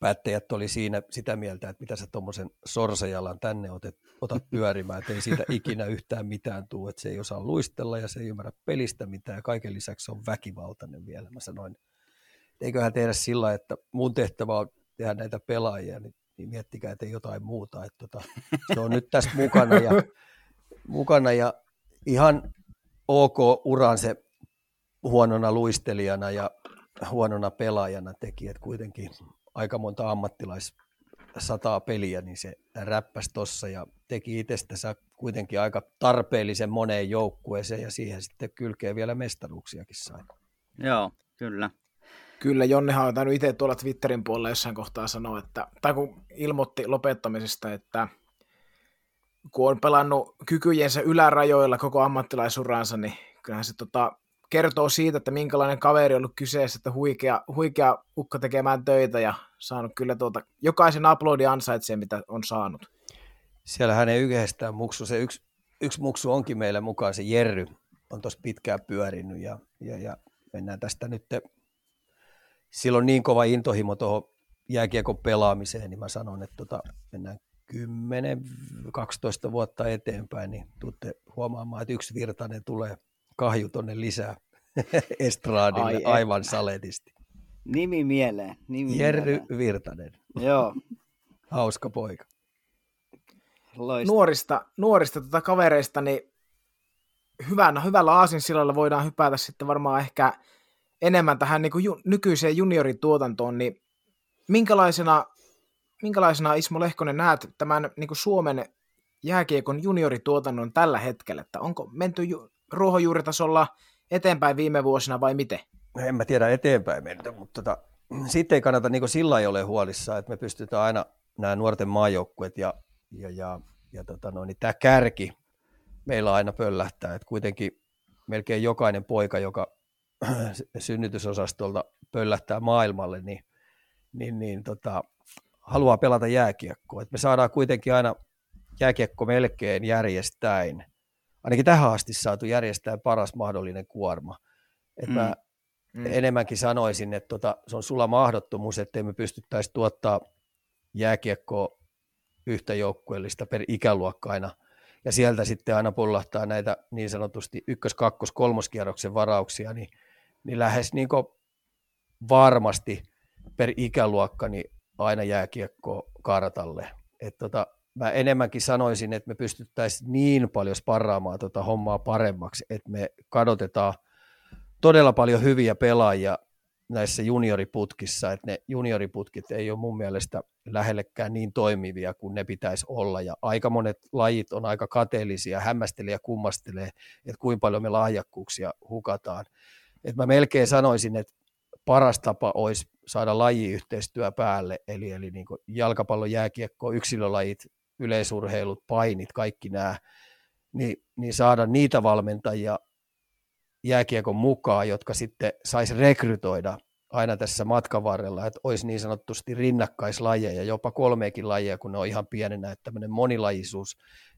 päättäjät oli siinä sitä mieltä, että mitä sä tuommoisen sorsajalan tänne otet, otat pyörimään, että ei siitä ikinä yhtään mitään tule, että se ei osaa luistella ja se ei ymmärrä pelistä mitään ja kaiken lisäksi se on väkivaltainen vielä. Mä sanoin, eiköhän tehdä sillä, että mun tehtävä on tehdä näitä pelaajia, niin, niin miettikää, että ei jotain muuta. Että tota, se on nyt tässä mukana ja, mukana ja ihan ok uran se huonona luistelijana ja huonona pelaajana teki, että kuitenkin aika monta ammattilais sataa peliä, niin se räppäsi tossa ja teki itsestänsä kuitenkin aika tarpeellisen moneen joukkueeseen ja siihen sitten kylkee vielä mestaruuksiakin sai. Joo, kyllä. Kyllä, Jonnehan on tainnut itse tuolla Twitterin puolella jossain kohtaa sanoa, että, tai kun ilmoitti lopettamisesta, että kun on pelannut kykyjensä ylärajoilla koko ammattilaisuransa, niin kyllähän se tota, kertoo siitä, että minkälainen kaveri on ollut kyseessä, että huikea, huikea ukko tekemään töitä ja saanut kyllä tuota, jokaisen aplodi ansaitsee, mitä on saanut. Siellä hänen yhdestään muksu, se yksi, yksi muksu onkin meillä mukaan, se Jerry on tuossa pitkään pyörinyt ja, ja, ja mennään tästä nyt, silloin niin kova intohimo tuohon jääkiekon pelaamiseen, niin mä sanon, että tota, mennään 10-12 vuotta eteenpäin, niin tuutte huomaamaan, että yksi virtainen tulee – kahju tonne lisää estraadille Ai aivan saletisti. Nimi mieleen. Nimi Jerry mieleen. Virtanen. Joo. Hauska poika. Loista. Nuorista, nuorista tota kavereista, niin hyvänä, hyvällä aasinsilalla voidaan hypätä sitten varmaan ehkä enemmän tähän niin kuin ju, nykyiseen juniorituotantoon, niin minkälaisena, minkälaisena Ismo Lehkonen näet tämän niin kuin Suomen jääkiekon juniorituotannon tällä hetkellä, että onko menty ju, ruohonjuuritasolla eteenpäin viime vuosina vai miten? En mä tiedä eteenpäin mennyt, mutta tota, sitten ei kannata niin sillä ei ole huolissaan, että me pystytään aina nämä nuorten maajoukkuet ja, ja, ja, ja tota no, niin tämä kärki meillä aina pöllähtää, että kuitenkin melkein jokainen poika, joka synnytysosastolta pöllähtää maailmalle, niin, niin, niin tota, haluaa pelata jääkiekkoa. Et me saadaan kuitenkin aina jääkiekko melkein järjestäin ainakin tähän asti saatu järjestää paras mahdollinen kuorma. Et mm. mä mm. enemmänkin sanoisin, että tota, se on sulla mahdottomuus, ettei me pystyttäisi tuottaa jääkiekkoa yhtä joukkueellista per ikäluokka aina, ja sieltä sitten aina pullahtaa näitä niin sanotusti ykkös-, kakkos-, kolmoskierroksen varauksia, niin, niin lähes niin varmasti per ikäluokka niin aina jääkiekko kartalle. Et tota, mä enemmänkin sanoisin, että me pystyttäisiin niin paljon sparraamaan tuota hommaa paremmaksi, että me kadotetaan todella paljon hyviä pelaajia näissä junioriputkissa, että ne junioriputkit ei ole mun mielestä lähellekään niin toimivia kuin ne pitäisi olla, ja aika monet lajit on aika kateellisia, hämmästelee ja kummastelee, että kuinka paljon me lahjakkuuksia hukataan. Et mä melkein sanoisin, että paras tapa olisi saada lajiyhteistyö päälle, eli, eli niin jalkapallo, jääkiekko, yksilölajit yleisurheilut, painit, kaikki nämä, niin, niin saada niitä valmentajia jääkiekon mukaan, jotka sitten saisi rekrytoida aina tässä matkan varrella, että olisi niin sanotusti rinnakkaislajeja, jopa kolmeekin lajia, kun ne on ihan pienenä, että tämmöinen monilajisuus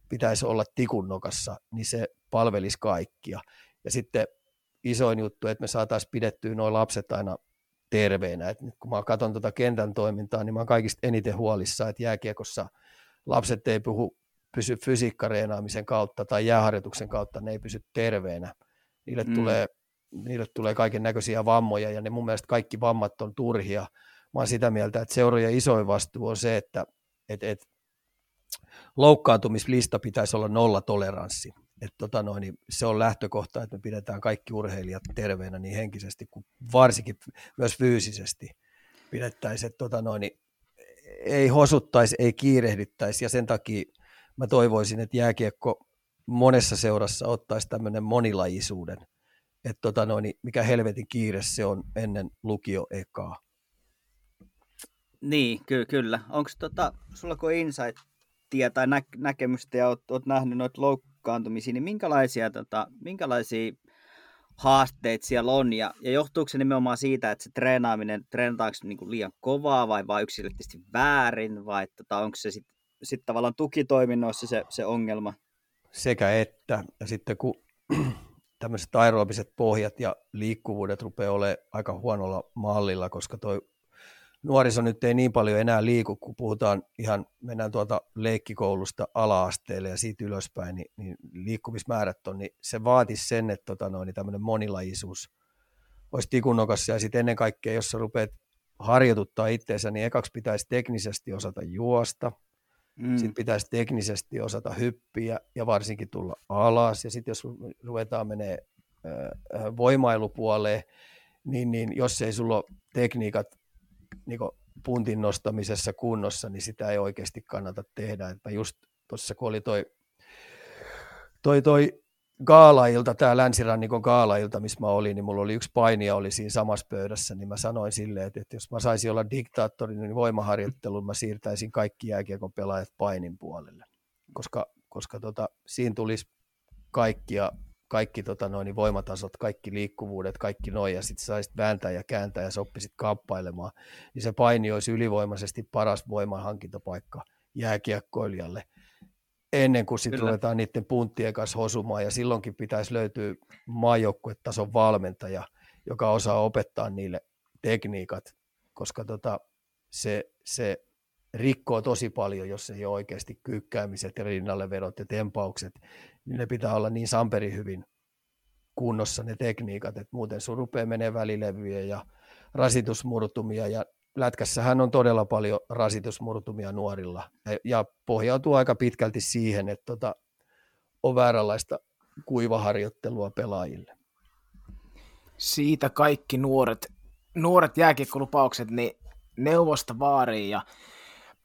pitäisi olla tikunnokassa, niin se palvelisi kaikkia. Ja sitten isoin juttu, että me saataisiin pidettyä nuo lapset aina terveenä. Et nyt kun mä katson tuota kentän toimintaa, niin mä oon kaikista eniten huolissa, että jääkiekossa – lapset ei puhu, pysy fysiikkareenaamisen kautta tai jääharjoituksen kautta, ne ei pysy terveenä. Niille, mm. tulee, niille tulee kaiken näköisiä vammoja ja ne mun mielestä kaikki vammat on turhia. Mä oon sitä mieltä, että seurojen isoin vastuu on se, että et, et, loukkaantumislista pitäisi olla nolla toleranssi. että tota noin, niin se on lähtökohta, että me pidetään kaikki urheilijat terveenä niin henkisesti kuin varsinkin myös fyysisesti pidettäisiin, että tota noin, niin ei hosuttaisi, ei kiirehdittäisi ja sen takia mä toivoisin, että jääkiekko monessa seurassa ottaisi tämmöinen monilajisuuden, että tota noin, mikä helvetin kiire se on ennen lukio ekaa. Niin, ky- kyllä. Onko tota, sulla kun insight-tie tai nä- näkemystä ja oot, oot nähnyt noita loukkaantumisia, niin minkälaisia, tota, minkälaisia haasteet siellä on ja, ja johtuuko se nimenomaan siitä, että se treenaaminen, treenataanko niin liian kovaa vai vain yksilöllisesti väärin vai tota, onko se sitten sit tavallaan tukitoiminnoissa se, se ongelma? Sekä että, ja sitten kun tämmöiset aerobiset pohjat ja liikkuvuudet rupeaa olemaan aika huonolla mallilla, koska toi nuoriso nyt ei niin paljon enää liiku, kun puhutaan ihan, mennään tuolta leikkikoulusta ala-asteelle ja siitä ylöspäin, niin, niin liikkumismäärät on, niin se vaatisi sen, että tota noin, niin tämmöinen monilajisuus olisi tikunnokassa ja sitten ennen kaikkea, jos sä rupeat harjoituttaa itseensä, niin ekaksi pitäisi teknisesti osata juosta, mm. sitten pitäisi teknisesti osata hyppiä ja varsinkin tulla alas, ja sitten jos ruvetaan menee voimailupuoleen, niin, niin jos ei sulla ole tekniikat niin puntin nostamisessa kunnossa, niin sitä ei oikeasti kannata tehdä. Että just tuossa kun oli toi, toi, toi gaalailta, tämä länsirannikon gaalailta, missä mä olin, niin mulla oli yksi painija oli siinä samassa pöydässä, niin mä sanoin silleen, että, että jos mä saisin olla diktaattori, niin voimaharjoittelun mä siirtäisin kaikki jääkiekon pelaajat painin puolelle, koska, koska tota, siinä tulisi kaikkia kaikki tota noin, niin voimatasot, kaikki liikkuvuudet, kaikki noin, ja sitten saisit vääntää ja kääntää ja sä oppisit kamppailemaan, niin se paini olisi ylivoimaisesti paras voimanhankintapaikka jääkiekkoilijalle ennen kuin sitten ruvetaan niiden punttien kanssa hosumaan, ja silloinkin pitäisi löytyä maajoukkuetason valmentaja, joka osaa opettaa niille tekniikat, koska tota, se, se rikkoo tosi paljon, jos ei ole oikeasti kyykkäämiset ja rinnalle vedot ja tempaukset, niin ne pitää olla niin samperi hyvin kunnossa ne tekniikat, että muuten sun rupeaa menee välilevyjä ja rasitusmurtumia ja lätkässähän on todella paljon rasitusmurtumia nuorilla ja, ja pohjautuu aika pitkälti siihen, että tota, on vääränlaista kuivaharjoittelua pelaajille. Siitä kaikki nuoret, nuoret jääkiekkolupaukset, niin neuvosta vaariin ja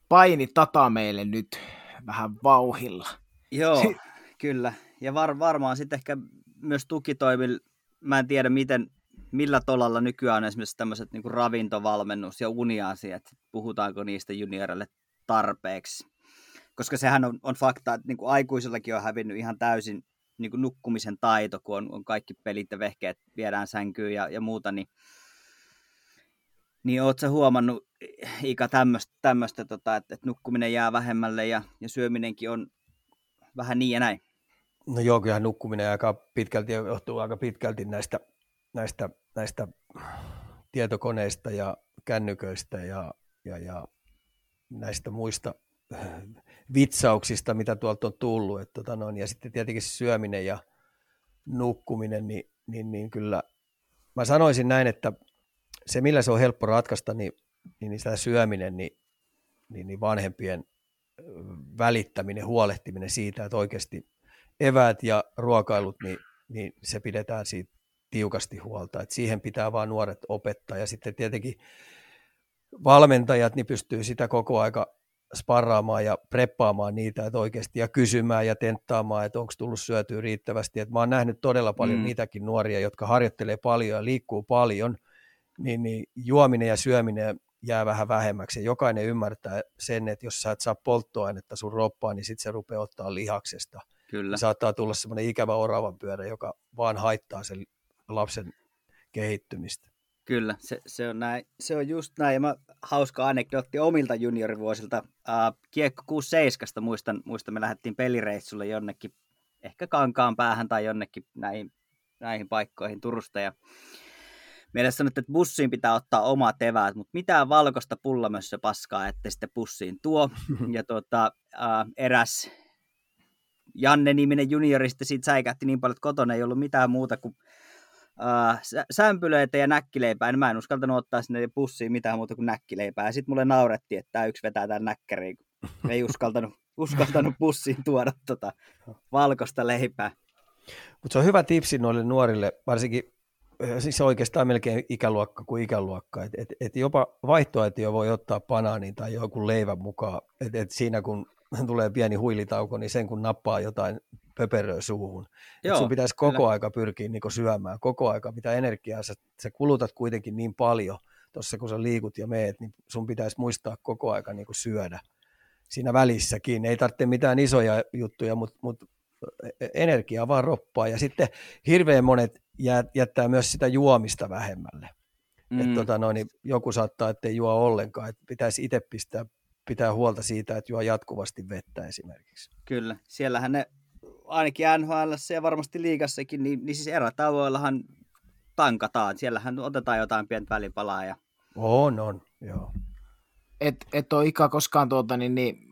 paini tata meille nyt vähän vauhilla. Joo, kyllä. Ja var, varmaan sitten ehkä myös tukitoimilla, mä en tiedä miten, millä tolalla nykyään esimerkiksi tämmöiset niin ravintovalmennus ja uniasiat, puhutaanko niistä juniorille tarpeeksi. Koska sehän on, on fakta, että niin aikuisillakin on hävinnyt ihan täysin niin nukkumisen taito, kun on, on kaikki pelit ja vehkeet viedään sänkyyn ja, ja muuta, niin niin ootko huomannut, Ika, tämmöistä, tota, että, että nukkuminen jää vähemmälle ja, ja syöminenkin on vähän niin ja näin? No joo, kyllähän nukkuminen aika pitkälti johtuu aika pitkälti näistä, näistä, näistä tietokoneista ja kännyköistä ja, ja, ja näistä muista vitsauksista, mitä tuolta on tullut. Että tota noin, ja sitten tietenkin syöminen ja nukkuminen, niin, niin, niin kyllä mä sanoisin näin, että se millä se on helppo ratkaista, niin, niin, niin sitä syöminen, niin, niin, niin vanhempien välittäminen, huolehtiminen siitä, että oikeasti eväät ja ruokailut, niin, niin se pidetään siitä tiukasti huolta. että siihen pitää vaan nuoret opettaa. Ja sitten tietenkin valmentajat niin pystyy sitä koko aika sparraamaan ja preppaamaan niitä, että oikeasti ja kysymään ja tenttaamaan, että onko tullut syötyä riittävästi. Et mä oon nähnyt todella paljon mm. niitäkin nuoria, jotka harjoittelee paljon ja liikkuu paljon, niin, niin juominen ja syöminen jää vähän vähemmäksi. Ja jokainen ymmärtää sen, että jos sä et saa polttoainetta sun roppaan, niin sitten se rupeaa ottaa lihaksesta. Kyllä. Niin saattaa tulla semmoinen ikävä oravan pyörä, joka vaan haittaa sen lapsen kehittymistä. Kyllä, se, se, on näin. se on just näin. Ja mä, hauska anekdootti omilta juniorivuosilta. Uh, kiekko 67 muistan, muistan, me lähdettiin pelireissulle jonnekin, ehkä kankaan päähän tai jonnekin näihin, näihin paikkoihin Turusta. Ja meille sanottiin, että bussiin pitää ottaa omat eväät, mutta mitään valkoista pullamössö paskaa, että sitten bussiin tuo. Ja tuota, uh, eräs Janne-niminen juniori sitten siitä säikähti niin paljon, että kotona ei ollut mitään muuta kuin uh, sämpylöitä ja näkkileipää, niin mä en uskaltanut ottaa sinne bussiin mitään muuta kuin näkkileipää. Ja sitten mulle naurettiin, että tämä yksi vetää tämän näkkäriin, ei uskaltanut, uskaltanut bussiin tuoda tota valkoista leipää. Mutta se on hyvä tipsi noille nuorille, varsinkin siis oikeastaan melkein ikäluokka kuin ikäluokka. Et, et, et jopa vaihtoehtoja voi ottaa banaanin tai joku leivän mukaan. Et, et siinä kun tulee pieni huilitauko, niin sen kun nappaa jotain pöperöä suuhun. Joo, et sun pitäisi koko kyllä. aika pyrkiä niin syömään, koko aika, mitä energiaa sä, sä kulutat kuitenkin niin paljon tuossa, kun sä liikut ja meet, niin sun pitäisi muistaa koko aika niin syödä siinä välissäkin. Ei tarvitse mitään isoja juttuja, mutta mut energiaa vaan roppaa. Ja sitten hirveän monet jättää myös sitä juomista vähemmälle. Mm. Et tota noin, niin joku saattaa, ettei juo ollenkaan. Et pitäisi itse pistää, pitää huolta siitä, että juo jatkuvasti vettä esimerkiksi. Kyllä, siellähän ne ainakin NHL ja varmasti liigassakin, niin, niin siis erätavoillahan tankataan. Siellähän otetaan jotain pientä välipalaa. Ja... On, on, joo. Et, et ole ikä koskaan tuota, niin, niin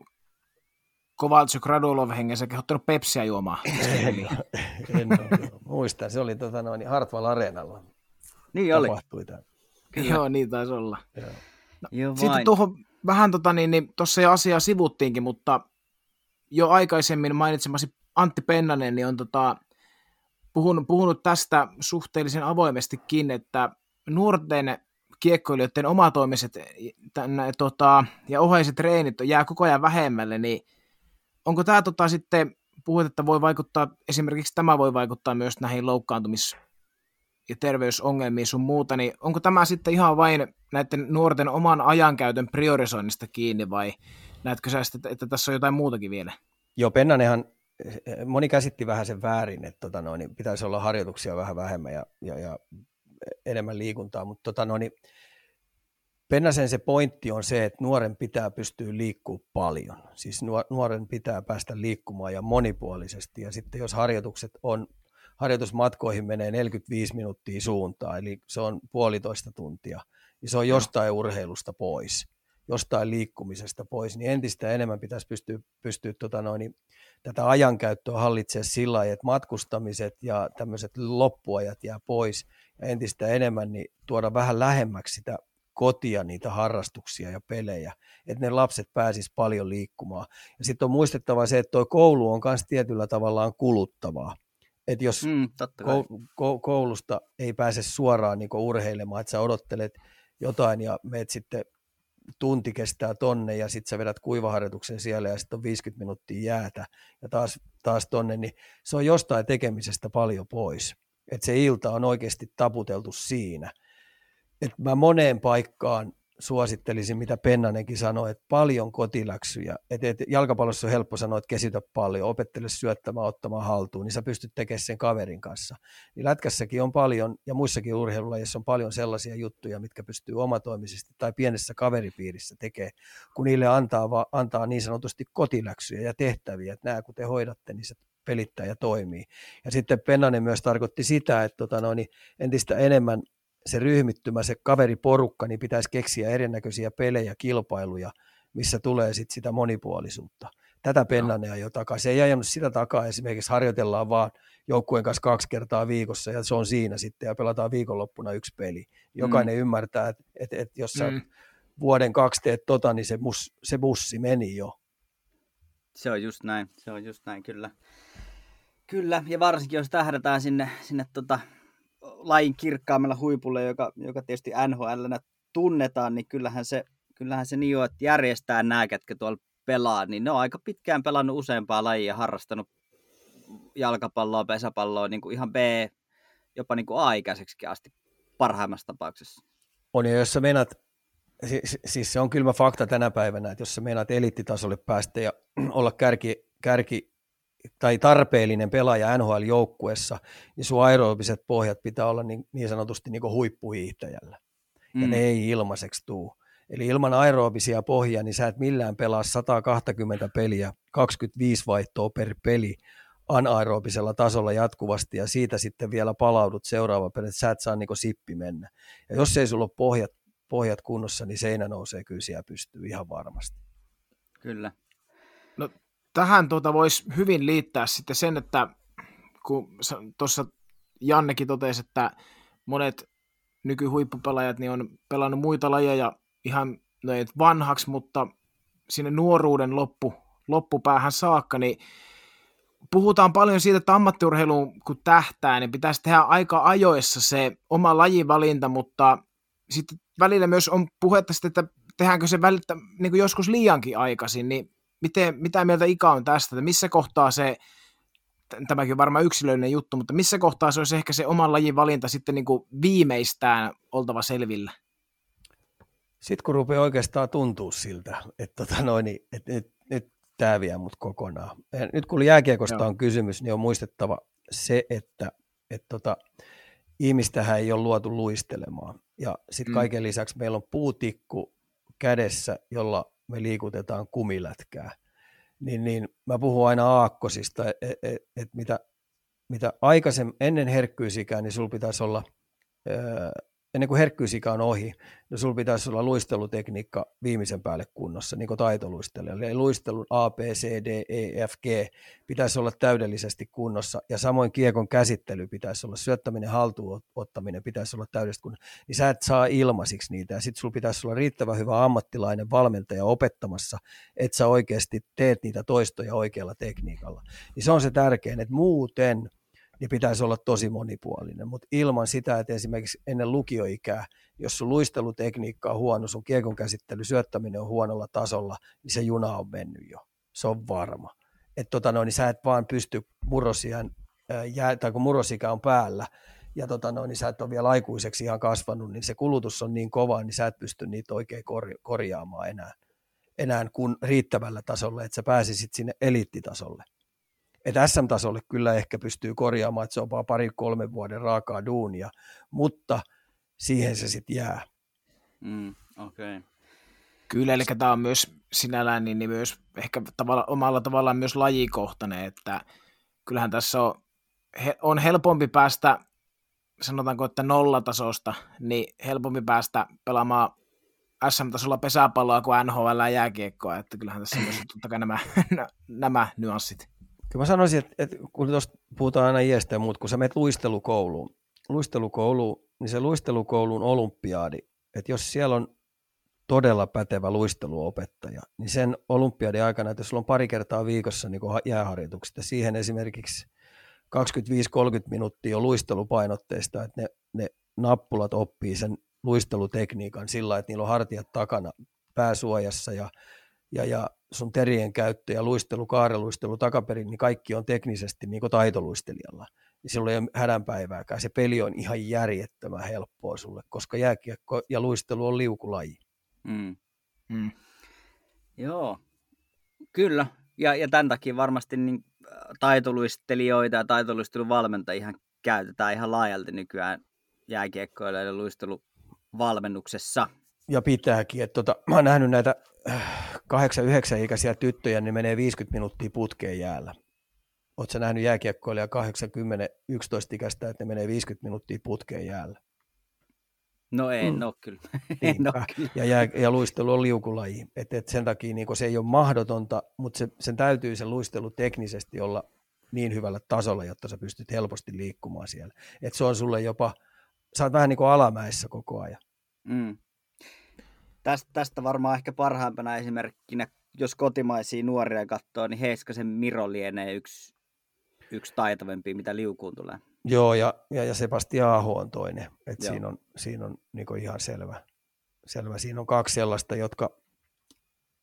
Kovaltsuk Radulov hengessä kehottanut Pepsiä juomaan. en, en ole, muistan, se oli tota noin, Hartwall Areenalla. Niin oli. Tapahtui tämä. Joo, niin taisi olla. Joo. No, Joo, sitten tuohon vähän tota, niin, niin jo asiaa sivuttiinkin, mutta jo aikaisemmin mainitsemasi Antti Pennanen niin on tota, puhunut, puhunut tästä suhteellisen avoimestikin, että nuorten kiekkoilijoiden omatoimiset tänne, tota, ja oheiset treenit jää koko ajan vähemmälle, niin onko tämä tota, sitten, puhut, että voi vaikuttaa, esimerkiksi tämä voi vaikuttaa myös näihin loukkaantumis- ja terveysongelmiin sun muuta, niin onko tämä sitten ihan vain näiden nuorten oman ajankäytön priorisoinnista kiinni vai näetkö sä, että, että tässä on jotain muutakin vielä? Joo, Pennanenhan, moni käsitti vähän sen väärin, että tota noin, niin pitäisi olla harjoituksia vähän vähemmän ja, ja, ja enemmän liikuntaa, mutta tota noin, niin Pennasen se pointti on se, että nuoren pitää pystyä liikkuu paljon. Siis nuoren pitää päästä liikkumaan ja monipuolisesti. Ja sitten jos harjoitukset on, harjoitusmatkoihin menee 45 minuuttia suuntaan, eli se on puolitoista tuntia, niin se on jostain urheilusta pois, jostain liikkumisesta pois, niin entistä enemmän pitäisi pystyä, pystyä tota noin, tätä ajankäyttöä hallitsemaan sillä lailla, että matkustamiset ja tämmöiset loppuajat jää pois, ja entistä enemmän niin tuoda vähän lähemmäksi sitä kotia niitä harrastuksia ja pelejä, että ne lapset pääsis paljon liikkumaan. Ja sitten on muistettava se, että tuo koulu on myös tietyllä tavallaan kuluttavaa. Että jos mm, kou- koulusta ei pääse suoraan niin urheilemaan, että sä odottelet jotain ja meet sitten tunti kestää tonne ja sitten sä vedät kuivaharjoituksen siellä ja sitten on 50 minuuttia jäätä ja taas, taas tonne, niin se on jostain tekemisestä paljon pois. Että se ilta on oikeasti taputeltu siinä – että mä moneen paikkaan suosittelisin, mitä Pennanenkin sanoi, että paljon kotiläksyjä. Että et jalkapallossa on helppo sanoa, että kesytä paljon, opettele syöttämään, ottamaan haltuun, niin sä pystyt tekemään sen kaverin kanssa. Niin lätkässäkin on paljon, ja muissakin urheilulajissa on paljon sellaisia juttuja, mitkä pystyy omatoimisesti tai pienessä kaveripiirissä tekemään, kun niille antaa, va, antaa niin sanotusti kotiläksyjä ja tehtäviä, että nämä kun te hoidatte, niin se pelittää ja toimii. Ja sitten Pennanen myös tarkoitti sitä, että tota niin entistä enemmän se ryhmittymä, se kaveriporukka, niin pitäisi keksiä erinäköisiä pelejä, kilpailuja, missä tulee sit sitä monipuolisuutta. Tätä Pennanea no. jo takaa. Se ei ajanut sitä takaa, esimerkiksi harjoitellaan vaan joukkueen kanssa kaksi kertaa viikossa ja se on siinä sitten ja pelataan viikonloppuna yksi peli. Jokainen mm. ymmärtää, että et, et jos sä mm. vuoden kaksi teet tota, niin se, mus, se bussi meni jo. Se on just näin, se on just näin, kyllä. Kyllä, ja varsinkin jos tähdätään sinne, sinne tota lajin kirkkaammalla huipulle, joka, joka tietysti NHL tunnetaan, niin kyllähän se, kyllähän se niin on, että järjestää nämä, ketkä tuolla pelaa, niin ne on aika pitkään pelannut useampaa lajia, harrastanut jalkapalloa, pesäpalloa, niin kuin ihan B, jopa niin kuin A-ikäiseksi asti parhaimmassa tapauksessa. On, ja jos sä siis, siis se on kylmä fakta tänä päivänä, että jos sä meinaat eliittitasolle päästä ja olla kärki, kärki tai tarpeellinen pelaaja NHL-joukkuessa, niin sun aerobiset pohjat pitää olla niin, niin sanotusti niin huippuhiihtäjällä. Mm. Ja ne ei ilmaiseksi tuu. Eli ilman aerobisia pohjia, niin sä et millään pelaa 120 peliä, 25 vaihtoa per peli anaerobisella tasolla jatkuvasti ja siitä sitten vielä palaudut seuraava peli, että sä et saa niin sippi mennä. Ja jos ei sulla ole pohjat, pohjat kunnossa, niin seinä nousee kyllä siellä pystyy ihan varmasti. Kyllä. No tähän tuota voisi hyvin liittää sitten sen, että kun tuossa Jannekin totesi, että monet nykyhuippupelaajat niin on pelannut muita lajeja ihan no vanhaksi, mutta sinne nuoruuden loppu, loppupäähän saakka, niin puhutaan paljon siitä, että ammattiurheiluun kun tähtää, niin pitäisi tehdä aika ajoissa se oma lajivalinta, mutta sitten välillä myös on puhetta sitten, että tehdäänkö se välittä, niin kuin joskus liiankin aikaisin, niin miten, mitä mieltä Ika on tästä, että missä kohtaa se, tämäkin on varmaan yksilöllinen juttu, mutta missä kohtaa se olisi ehkä se oman lajin valinta sitten niin kuin viimeistään oltava selvillä? Sitten kun rupeaa oikeastaan tuntuu siltä, että, tota noin, niin, että nyt, nyt tämä vie mut kokonaan. Nyt kun jääkiekosta Joo. on kysymys, niin on muistettava se, että, että tota, ihmistähän ei ole luotu luistelemaan. Ja sitten mm. kaiken lisäksi meillä on puutikku kädessä, jolla me liikutetaan kumilätkää. Niin, niin mä puhun aina aakkosista, että et, et, et mitä, mitä aikaisemmin, ennen herkkyysikää, niin sulla pitäisi olla ennen kuin herkkyysika on ohi, niin sulla pitäisi olla luistelutekniikka viimeisen päälle kunnossa, niin kuin taitoluistelijalla. Eli luistelun A, B, C, D, E, F, G pitäisi olla täydellisesti kunnossa, ja samoin kiekon käsittely pitäisi olla, syöttäminen, haltuun ottaminen pitäisi olla täydellisesti kunnossa. Niin sä et saa ilmaisiksi niitä, ja sitten sulla pitäisi olla riittävän hyvä ammattilainen valmentaja opettamassa, että sä oikeasti teet niitä toistoja oikealla tekniikalla. Niin se on se tärkein, että muuten – niin pitäisi olla tosi monipuolinen. Mutta ilman sitä, että esimerkiksi ennen lukioikää, jos sun luistelutekniikka on huono, sun kiekon käsittely, syöttäminen on huonolla tasolla, niin se juna on mennyt jo. Se on varma. Että tota niin sä et vaan pysty murrosian, jää, tai kun murrosikä on päällä, ja tota noin, niin sä et ole vielä aikuiseksi ihan kasvanut, niin se kulutus on niin kova, niin sä et pysty niitä oikein korja- korjaamaan enää, enää kun riittävällä tasolla, että sä pääsisit sinne eliittitasolle. Että SM-tasolle kyllä ehkä pystyy korjaamaan, että se on vaan pari-kolmen vuoden raakaa duunia, mutta siihen se sitten jää. Mm, okay. Kyllä, eli tämä on myös sinällään niin, niin myös ehkä tavalla, omalla tavallaan myös lajikohtainen, että kyllähän tässä on, he, on helpompi päästä, sanotaanko, että nollatasosta, niin helpompi päästä pelaamaan SM-tasolla pesäpalloa kuin NHL ja jääkiekkoa, että kyllähän tässä on myös totta kai nämä, nämä nyanssit. Kyllä mä sanoisin, että, että kun tuosta puhutaan aina iästä ja muut, kun sä menet luistelukouluun, luistelukouluun, niin se luistelukoulun olympiaadi, että jos siellä on todella pätevä luisteluopettaja, niin sen olympiadin aikana, että jos sulla on pari kertaa viikossa niin jääharjoitukset, ja siihen esimerkiksi 25-30 minuuttia on luistelupainotteista, että ne, ne nappulat oppii sen luistelutekniikan sillä, että niillä on hartiat takana pääsuojassa ja ja, ja sun terien käyttö ja luistelu, kaareluistelu takaperin, niin kaikki on teknisesti niin kuin taitoluistelijalla. Niin silloin ei ole hädänpäivääkään. Se peli on ihan järjettömän helppoa sulle, koska jääkiekko ja luistelu on liukulaji. Mm. Mm. Joo, kyllä. Ja, ja tämän takia varmasti niin äh, taitoluistelijoita ja taitoluisteluvalmentajia käytetään ihan laajalti nykyään jääkiekkoilla ja luisteluvalmennuksessa ja pitääkin. Että tota, mä oon nähnyt näitä 8-9 ikäisiä tyttöjä, niin menee 50 minuuttia putkeen jäällä. Oletko nähnyt jääkiekkoilija 80-11 ikäistä, että ne menee 50 minuuttia putkeen jäällä? No en mm. ole kyllä. en ole kyllä. Ja, ja, ja luistelu on liukulaji. Et, et sen takia niin se ei ole mahdotonta, mutta se, sen täytyy se luistelu teknisesti olla niin hyvällä tasolla, jotta sä pystyt helposti liikkumaan siellä. Et se on sulle jopa, sä oot vähän niin kuin alamäessä koko ajan. Mm tästä, tästä varmaan ehkä parhaimpana esimerkkinä, jos kotimaisia nuoria katsoo, niin Heiskasen Miro lienee yksi, yksi taitavempi, mitä liukuun tulee. Joo, ja, ja, ja Sebastian Aho on toinen. Et siinä on, siinä on niin ihan selvä, selvä. Siinä on kaksi sellaista, jotka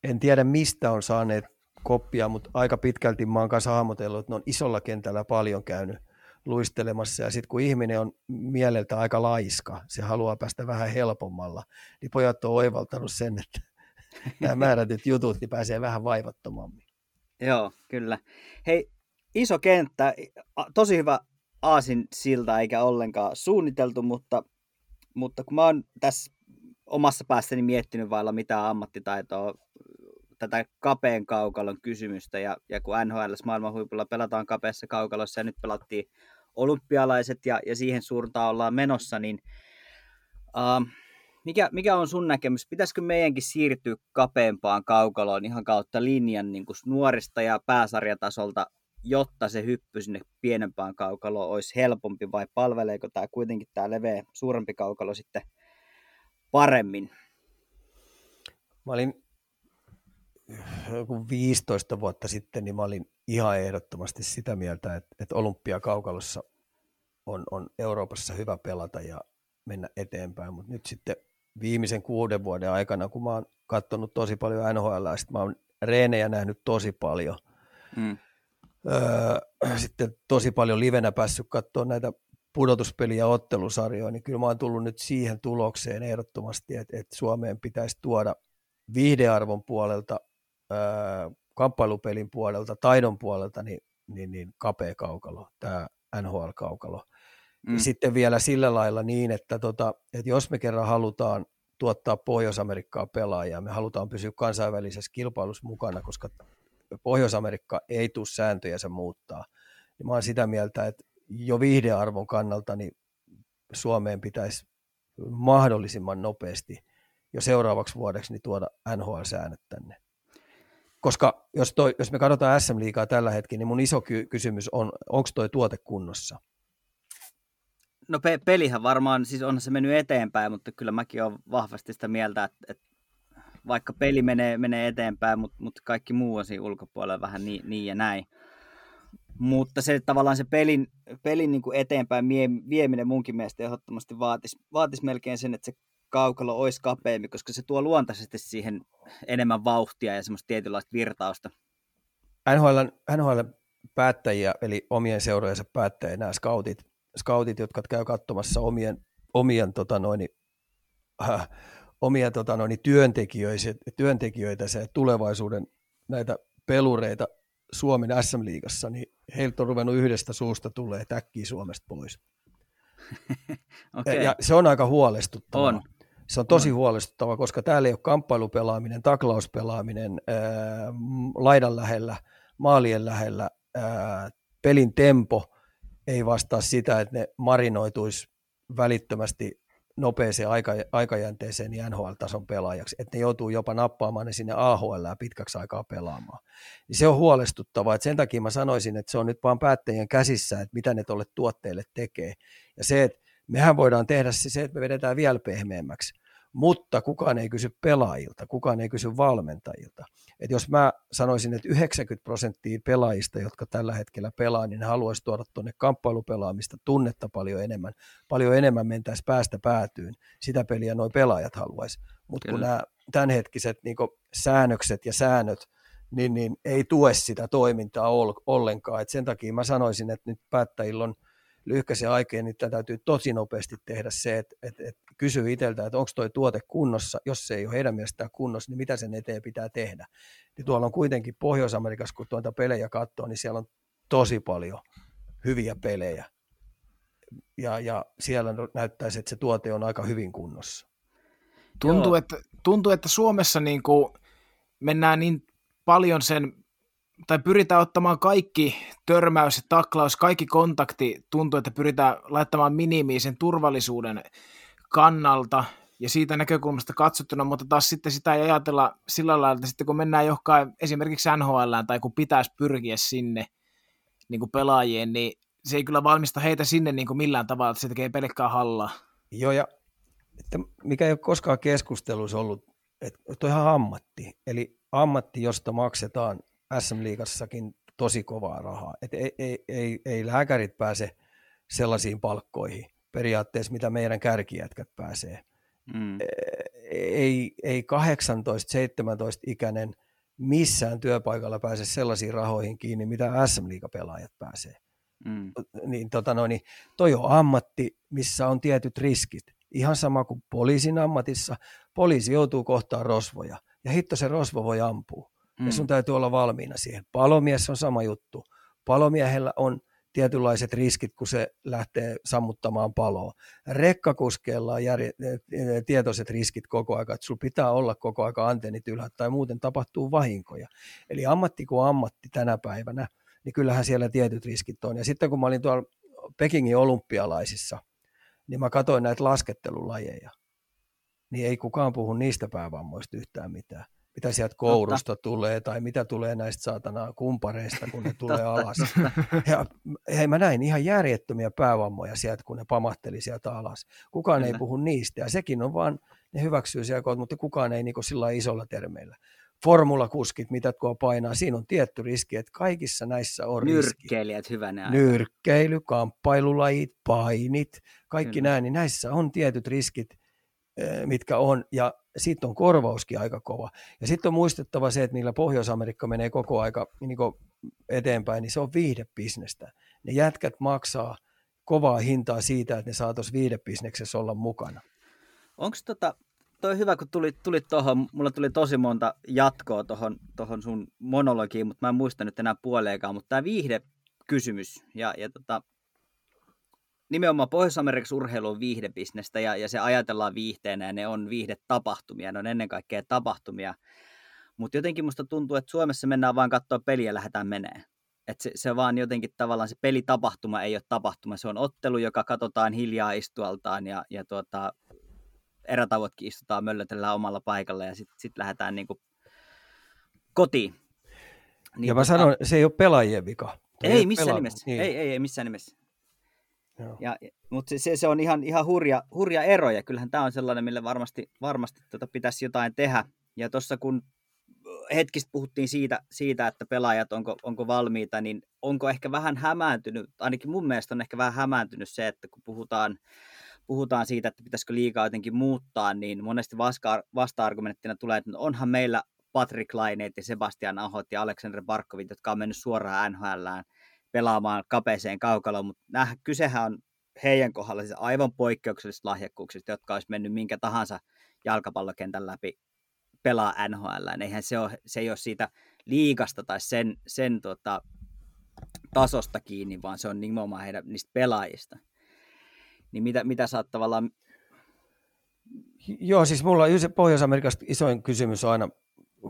en tiedä mistä on saaneet koppia, mutta aika pitkälti mä oon kanssa hahmotellut, että ne on isolla kentällä paljon käynyt – luistelemassa ja sitten kun ihminen on mieleltä aika laiska, se haluaa päästä vähän helpommalla, niin pojat on oivaltanut sen, että nämä määrätyt jutut niin pääsee vähän vaivattomammin. Joo, kyllä. Hei, iso kenttä, tosi hyvä aasin silta eikä ollenkaan suunniteltu, mutta, mutta kun mä oon tässä omassa päässäni miettinyt vailla mitään ammattitaitoa tätä kapeen kaukalon kysymystä, ja, ja kun NHL maailman huipulla pelataan kapeassa kaukalossa, ja nyt pelattiin olympialaiset, ja, ja siihen suuntaan ollaan menossa, niin uh, mikä, mikä on sun näkemys? Pitäisikö meidänkin siirtyä kapeampaan kaukaloon ihan kautta linjan niin kuin nuorista ja pääsarjatasolta, jotta se hyppy sinne pienempään kaukaloon olisi helpompi, vai palveleeko tämä kuitenkin tämä leveä, suurempi kaukalo sitten paremmin? Mä olin joku 15 vuotta sitten, niin mä olin ihan ehdottomasti sitä mieltä, että, että olympiakaukalossa on, on Euroopassa hyvä pelata ja mennä eteenpäin, mutta nyt sitten viimeisen kuuden vuoden aikana, kun mä oon katsonut tosi paljon NHL, ja sitten mä oon reenejä nähnyt tosi paljon, mm. öö, sitten tosi paljon livenä päässyt katsoa näitä pudotuspeli- ja ottelusarjoja, niin kyllä mä oon tullut nyt siihen tulokseen ehdottomasti, että, että Suomeen pitäisi tuoda viihdearvon puolelta, kamppailupelin puolelta, taidon puolelta, niin, niin, niin kapea kaukalo, tämä NHL-kaukalo. Mm. Ja sitten vielä sillä lailla niin, että, tota, että jos me kerran halutaan tuottaa Pohjois-Amerikkaa pelaajia, me halutaan pysyä kansainvälisessä kilpailussa mukana, koska Pohjois-Amerikka ei tule sääntöjänsä muuttaa. Ja mä olen sitä mieltä, että jo viihdearvon kannalta niin Suomeen pitäisi mahdollisimman nopeasti jo seuraavaksi vuodeksi niin tuoda NHL-säännöt tänne. Koska jos, toi, jos me katsotaan SM-liigaa tällä hetkellä, niin mun iso ky- kysymys on, onko tuo tuote kunnossa? No pe- pelihän varmaan, siis onhan se mennyt eteenpäin, mutta kyllä mäkin olen vahvasti sitä mieltä, että, että vaikka peli menee, menee eteenpäin, mutta, mutta kaikki muu on siinä ulkopuolella vähän niin, niin ja näin. Mutta se tavallaan se pelin, pelin niin kuin eteenpäin vieminen munkin mielestä ehdottomasti vaatisi, vaatisi melkein sen, että se kaukalo olisi kapeampi, koska se tuo luontaisesti siihen enemmän vauhtia ja semmoista tietynlaista virtausta. NHL, NHL päättäjiä, eli omien seurojensa päättäjiä, nämä scoutit, scoutit jotka käy katsomassa omien, omien tota noin, äh, omia tota noin, työntekijöitä, työntekijöitä se tulevaisuuden näitä pelureita Suomen SM-liigassa, niin heiltä on ruvennut yhdestä suusta tulee täkkiä Suomesta pois. okay. Ja se on aika huolestuttavaa. On. Se on tosi on. huolestuttavaa, koska täällä ei ole kamppailupelaaminen, taklauspelaaminen ää, laidan lähellä, maalien lähellä, ää, pelin tempo ei vastaa sitä, että ne marinoituisi välittömästi nopeeseen aika, aikajänteeseen niin NHL-tason pelaajaksi, että ne joutuu jopa nappaamaan ne sinne AHL pitkäksi aikaa pelaamaan. Niin se on huolestuttavaa, että sen takia mä sanoisin, että se on nyt vaan päättäjien käsissä, että mitä ne tuolle tuotteille tekee. Ja se, että mehän voidaan tehdä se, se että me vedetään vielä pehmeämmäksi mutta kukaan ei kysy pelaajilta, kukaan ei kysy valmentajilta. Et jos mä sanoisin, että 90 prosenttia pelaajista, jotka tällä hetkellä pelaa, niin haluaisi tuoda tuonne kamppailupelaamista tunnetta paljon enemmän. Paljon enemmän mentäisi päästä päätyyn. Sitä peliä nuo pelaajat haluaisi. Mutta kun nämä tämänhetkiset niin säännökset ja säännöt, niin, niin ei tue sitä toimintaa ollenkaan. Et sen takia mä sanoisin, että nyt päättäjillä on – lyhkäisen aikeen, niin täytyy tosi nopeasti tehdä se, että, että, että kysyy itseltä, että onko tuo tuote kunnossa, jos se ei ole heidän mielestään kunnossa, niin mitä sen eteen pitää tehdä. Niin tuolla on kuitenkin Pohjois-Amerikassa, kun tuota pelejä katsoo, niin siellä on tosi paljon hyviä pelejä. Ja, ja siellä näyttäisi, että se tuote on aika hyvin kunnossa. Tuntuu, että, tuntuu että Suomessa niin kuin mennään niin paljon sen tai pyritään ottamaan kaikki törmäys ja taklaus, kaikki kontakti tuntuu, että pyritään laittamaan minimiin sen turvallisuuden kannalta ja siitä näkökulmasta katsottuna, mutta taas sitten sitä ei ajatella sillä lailla, että sitten kun mennään johonkin esimerkiksi NHL tai kun pitäisi pyrkiä sinne niin kuin pelaajien, niin se ei kyllä valmista heitä sinne niin kuin millään tavalla, että se tekee pelkkää hallaa. Joo, ja että mikä ei ole koskaan keskustelussa ollut, että on ihan ammatti. Eli ammatti, josta maksetaan SM-liigassakin tosi kovaa rahaa. Et ei, ei, ei, ei lääkärit pääse sellaisiin palkkoihin periaatteessa, mitä meidän kärkijätkät pääsee. Mm. E, ei, ei 18-17-ikäinen missään työpaikalla pääse sellaisiin rahoihin kiinni, mitä SM-liigapelaajat pääsee. Mm. Niin, tota no, niin toi on ammatti, missä on tietyt riskit. Ihan sama kuin poliisin ammatissa. Poliisi joutuu kohtaan rosvoja, ja hitto se rosvo voi ampua mm. ja sun täytyy olla valmiina siihen. Palomies on sama juttu. Palomiehellä on tietynlaiset riskit, kun se lähtee sammuttamaan paloa. Rekkakuskeella on järje- tietoiset riskit koko ajan, että sulla pitää olla koko ajan antennit ylhäällä tai muuten tapahtuu vahinkoja. Eli ammatti kuin ammatti tänä päivänä, niin kyllähän siellä tietyt riskit on. Ja sitten kun mä olin tuolla Pekingin olympialaisissa, niin mä katsoin näitä laskettelulajeja, niin ei kukaan puhu niistä päävammoista yhtään mitään mitä sieltä kourusta Totta. tulee tai mitä tulee näistä saatana kumpareista, kun ne tulee alas. Ja, hei, mä näin ihan järjettömiä päävammoja sieltä, kun ne pamahteli sieltä alas. Kukaan Kyllä. ei puhu niistä ja sekin on vaan, ne hyväksyy siellä, mutta kukaan ei niin sillä isolla termeillä. formulakuskit, mitä tuo painaa, siinä on tietty riski, että kaikissa näissä on riski. Nyrkkeilijät hyvänä. Nyrkkeily, kamppailulajit, painit, kaikki Kyllä. nämä, niin näissä on tietyt riskit, mitkä on, ja sitten on korvauskin aika kova. Ja sitten on muistettava se, että niillä Pohjois-Amerikka menee koko aika niin eteenpäin, niin se on viihdebisnestä. Ne jätkät maksaa kovaa hintaa siitä, että ne saa tuossa viihdebisneksessä olla mukana. Onko tota, toi hyvä, kun tulit, tulit tuohon, mulla tuli tosi monta jatkoa tuohon tohon sun monologiin, mutta mä en muista nyt enää puoleekaan, mutta tämä viihdekysymys ja, ja tota, nimenomaan Pohjois-Amerikassa urheilu on viihdebisnestä ja, ja se ajatellaan viihteenä ja ne on viihdetapahtumia, ne on ennen kaikkea tapahtumia, mutta jotenkin musta tuntuu, että Suomessa mennään vaan katsoa peliä ja lähdetään menee. Et se, se vaan jotenkin tavallaan se pelitapahtuma ei ole tapahtuma, se on ottelu, joka katsotaan hiljaa istualtaan ja, ja tuota, erätavotkin istutaan, möllötellään omalla paikalla ja sitten sit lähdetään niin kuin kotiin. Niin, ja mä tota, sanon, se ei ole pelaajien vika. Ei, ei missään nimessä. Niin. Ei, ei, ei missään nimessä. Ja, mutta se, se, on ihan, ihan hurja, hurja ero, ja kyllähän tämä on sellainen, millä varmasti, varmasti tota pitäisi jotain tehdä. Ja tuossa kun hetkistä puhuttiin siitä, siitä, että pelaajat onko, onko valmiita, niin onko ehkä vähän hämääntynyt, ainakin mun mielestä on ehkä vähän hämääntynyt se, että kun puhutaan, puhutaan siitä, että pitäisikö liikaa jotenkin muuttaa, niin monesti vasta- vasta-argumenttina tulee, että onhan meillä Patrick Laineet ja Sebastian Ahot ja Aleksander Barkovit, jotka on mennyt suoraan NHLään pelaamaan kapeeseen kaukaloon, mutta nämä, kysehän on heidän kohdalla siis aivan poikkeuksellisista lahjakkuuksista, jotka olisi mennyt minkä tahansa jalkapallokentän läpi pelaa NHL. Eihän se, ole, se ei ole siitä liikasta tai sen, sen tota, tasosta kiinni, vaan se on nimenomaan heidän niistä pelaajista. Niin mitä, mitä sä oot tavallaan... Joo, siis mulla Pohjois-Amerikasta isoin kysymys on aina,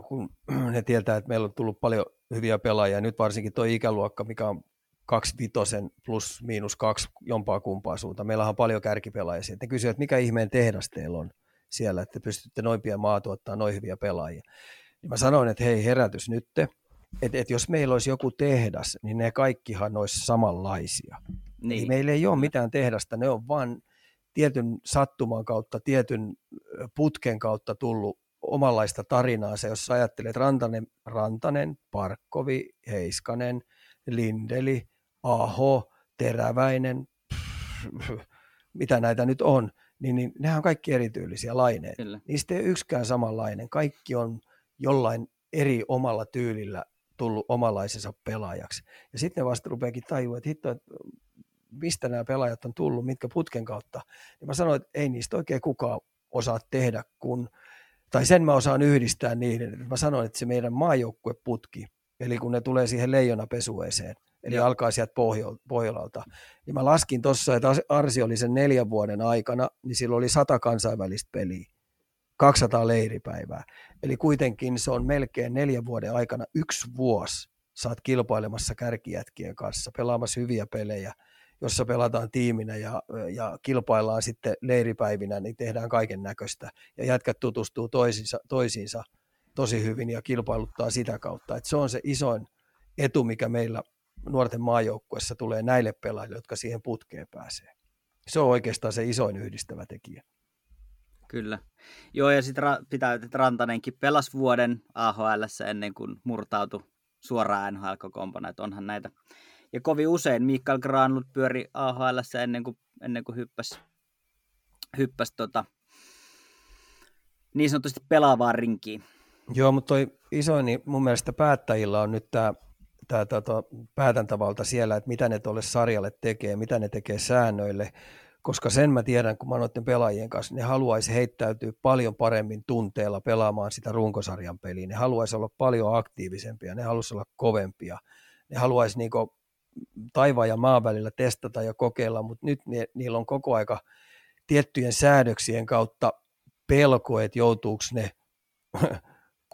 kun ne tietää, että meillä on tullut paljon hyviä pelaajia, nyt varsinkin tuo ikäluokka, mikä on kaksi vitosen plus miinus kaksi jompaa kumpaa suunta. Meillä on paljon kärkipelaajia. Ne kysyvät, että mikä ihmeen tehdas teillä on siellä, että pystytte noin pian maa tuottaa noin hyviä pelaajia. Niin mä sanoin, että hei herätys nytte, että, että jos meillä olisi joku tehdas, niin ne kaikkihan olisi samanlaisia. Niin. Eli meillä ei ole mitään tehdasta, ne on vain tietyn sattuman kautta, tietyn putken kautta tullut omanlaista tarinaa. Se, jos ajattelet Rantanen, Rantanen, Parkkovi, Heiskanen, Lindeli, Aho, Teräväinen, pff, mitä näitä nyt on, niin, niin nehän on kaikki erityylisiä laineita. Kyllä. Niistä ei yksikään samanlainen. Kaikki on jollain eri omalla tyylillä tullut omalaisensa pelaajaksi. Ja sitten ne vasta rupeakin tajua, että hitto, että mistä nämä pelaajat on tullut, mitkä putken kautta. Ja mä sanoin, että ei niistä oikein kukaan osaa tehdä, kun, tai sen mä osaan yhdistää niiden. Mä sanoin, että se meidän maajoukkueputki, eli kun ne tulee siihen leijonapesueeseen, eli ja. alkaa sieltä Pohjolalta. Ja mä laskin tuossa, että Arsi oli sen neljän vuoden aikana, niin silloin oli sata kansainvälistä peliä, 200 leiripäivää. Eli kuitenkin se on melkein neljän vuoden aikana yksi vuosi saat kilpailemassa kärkijätkien kanssa, pelaamassa hyviä pelejä, jossa pelataan tiiminä ja, ja kilpaillaan sitten leiripäivinä, niin tehdään kaiken näköistä. Ja jätkät tutustuu toisiinsa, toisiinsa tosi hyvin ja kilpailuttaa sitä kautta. Et se on se isoin etu, mikä meillä nuorten maajoukkuessa tulee näille pelaajille, jotka siihen putkeen pääsee. Se on oikeastaan se isoin yhdistävä tekijä. Kyllä. Joo, ja sitten ra- pitää, että Rantanenkin pelasi vuoden AHL ennen kuin murtautui suoraan NHL-kokoonpano, että onhan näitä. Ja kovin usein Mikael Granlund pyöri AHL ennen kuin, ennen kuin hyppäsi, hyppäs tota, niin sanotusti pelaavaan rinkiin. Joo, mutta toi isoin, niin mun mielestä päättäjillä on nyt tämä tämä tota, päätäntävalta siellä, että mitä ne tuolle sarjalle tekee, mitä ne tekee säännöille, koska sen mä tiedän, kun mä noiden pelaajien kanssa, ne haluaisi heittäytyä paljon paremmin tunteella pelaamaan sitä runkosarjan peliä, ne haluaisi olla paljon aktiivisempia, ne haluaisi olla kovempia, ne haluaisi niinku taivaan ja maan välillä testata ja kokeilla, mutta nyt ne, niillä on koko aika tiettyjen säädöksien kautta pelko, että joutuuko ne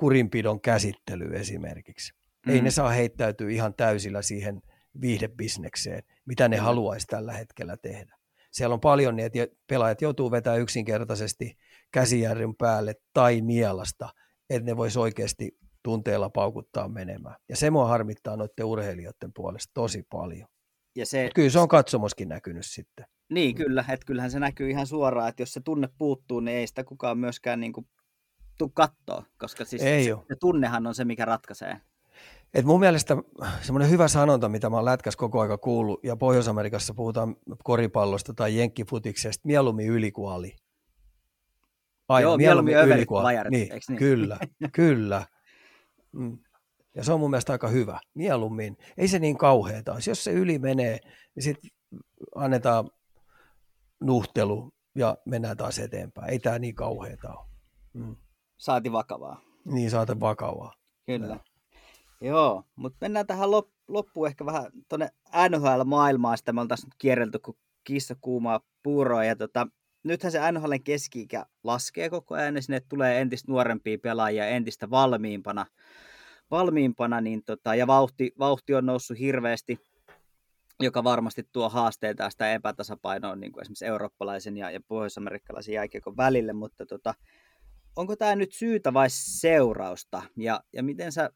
kurinpidon käsittelyyn esimerkiksi. Mm. Ei ne saa heittäytyä ihan täysillä siihen viihdebisnekseen, mitä ne haluaisi tällä hetkellä tehdä. Siellä on paljon niin, että pelaajat joutuu vetämään yksinkertaisesti käsijärjen päälle tai nielasta, että ne voisi oikeasti tunteella paukuttaa menemään. Ja se mua harmittaa noiden urheilijoiden puolesta tosi paljon. Ja se, kyllä se on katsomoskin näkynyt sitten. Niin, kyllä. Että kyllähän se näkyy ihan suoraan, että jos se tunne puuttuu, niin ei sitä kukaan myöskään niin kuin tuu kattoo, koska siis Ei se, se tunnehan on se, mikä ratkaisee. Et mun mielestä semmoinen hyvä sanonta, mitä mä oon lätkäs koko aika kuullut, ja Pohjois-Amerikassa puhutaan koripallosta tai jenkkifutiksesta, mieluummin yli kuin ali. Aina, Joo, mieluummin överit kuin kuin ali. niin, niin? Kyllä, kyllä. Mm. Ja se on mun mielestä aika hyvä, mieluummin. Ei se niin kauheeta olisi. Jos se yli menee, niin sitten annetaan nuhtelu ja mennään taas eteenpäin. Ei tämä niin kauheeta ole. Mm. Saati vakavaa. Niin saatan vakavaa. Kyllä. Joo, mutta mennään tähän lop- loppuun ehkä vähän tuonne NHL-maailmaan. Sitä me nyt kierrelty kuin kissa kuumaa puuroa. Ja tota, nythän se NHLn keski laskee koko ajan ja sinne tulee entistä nuorempia pelaajia entistä valmiimpana. valmiimpana niin tota, ja vauhti, vauhti on noussut hirveästi, joka varmasti tuo haasteita sitä epätasapainoa niin kuin esimerkiksi eurooppalaisen ja, ja pohjois-amerikkalaisen jääkiekon välille, mutta tota, onko tämä nyt syytä vai seurausta? Ja, ja miten sä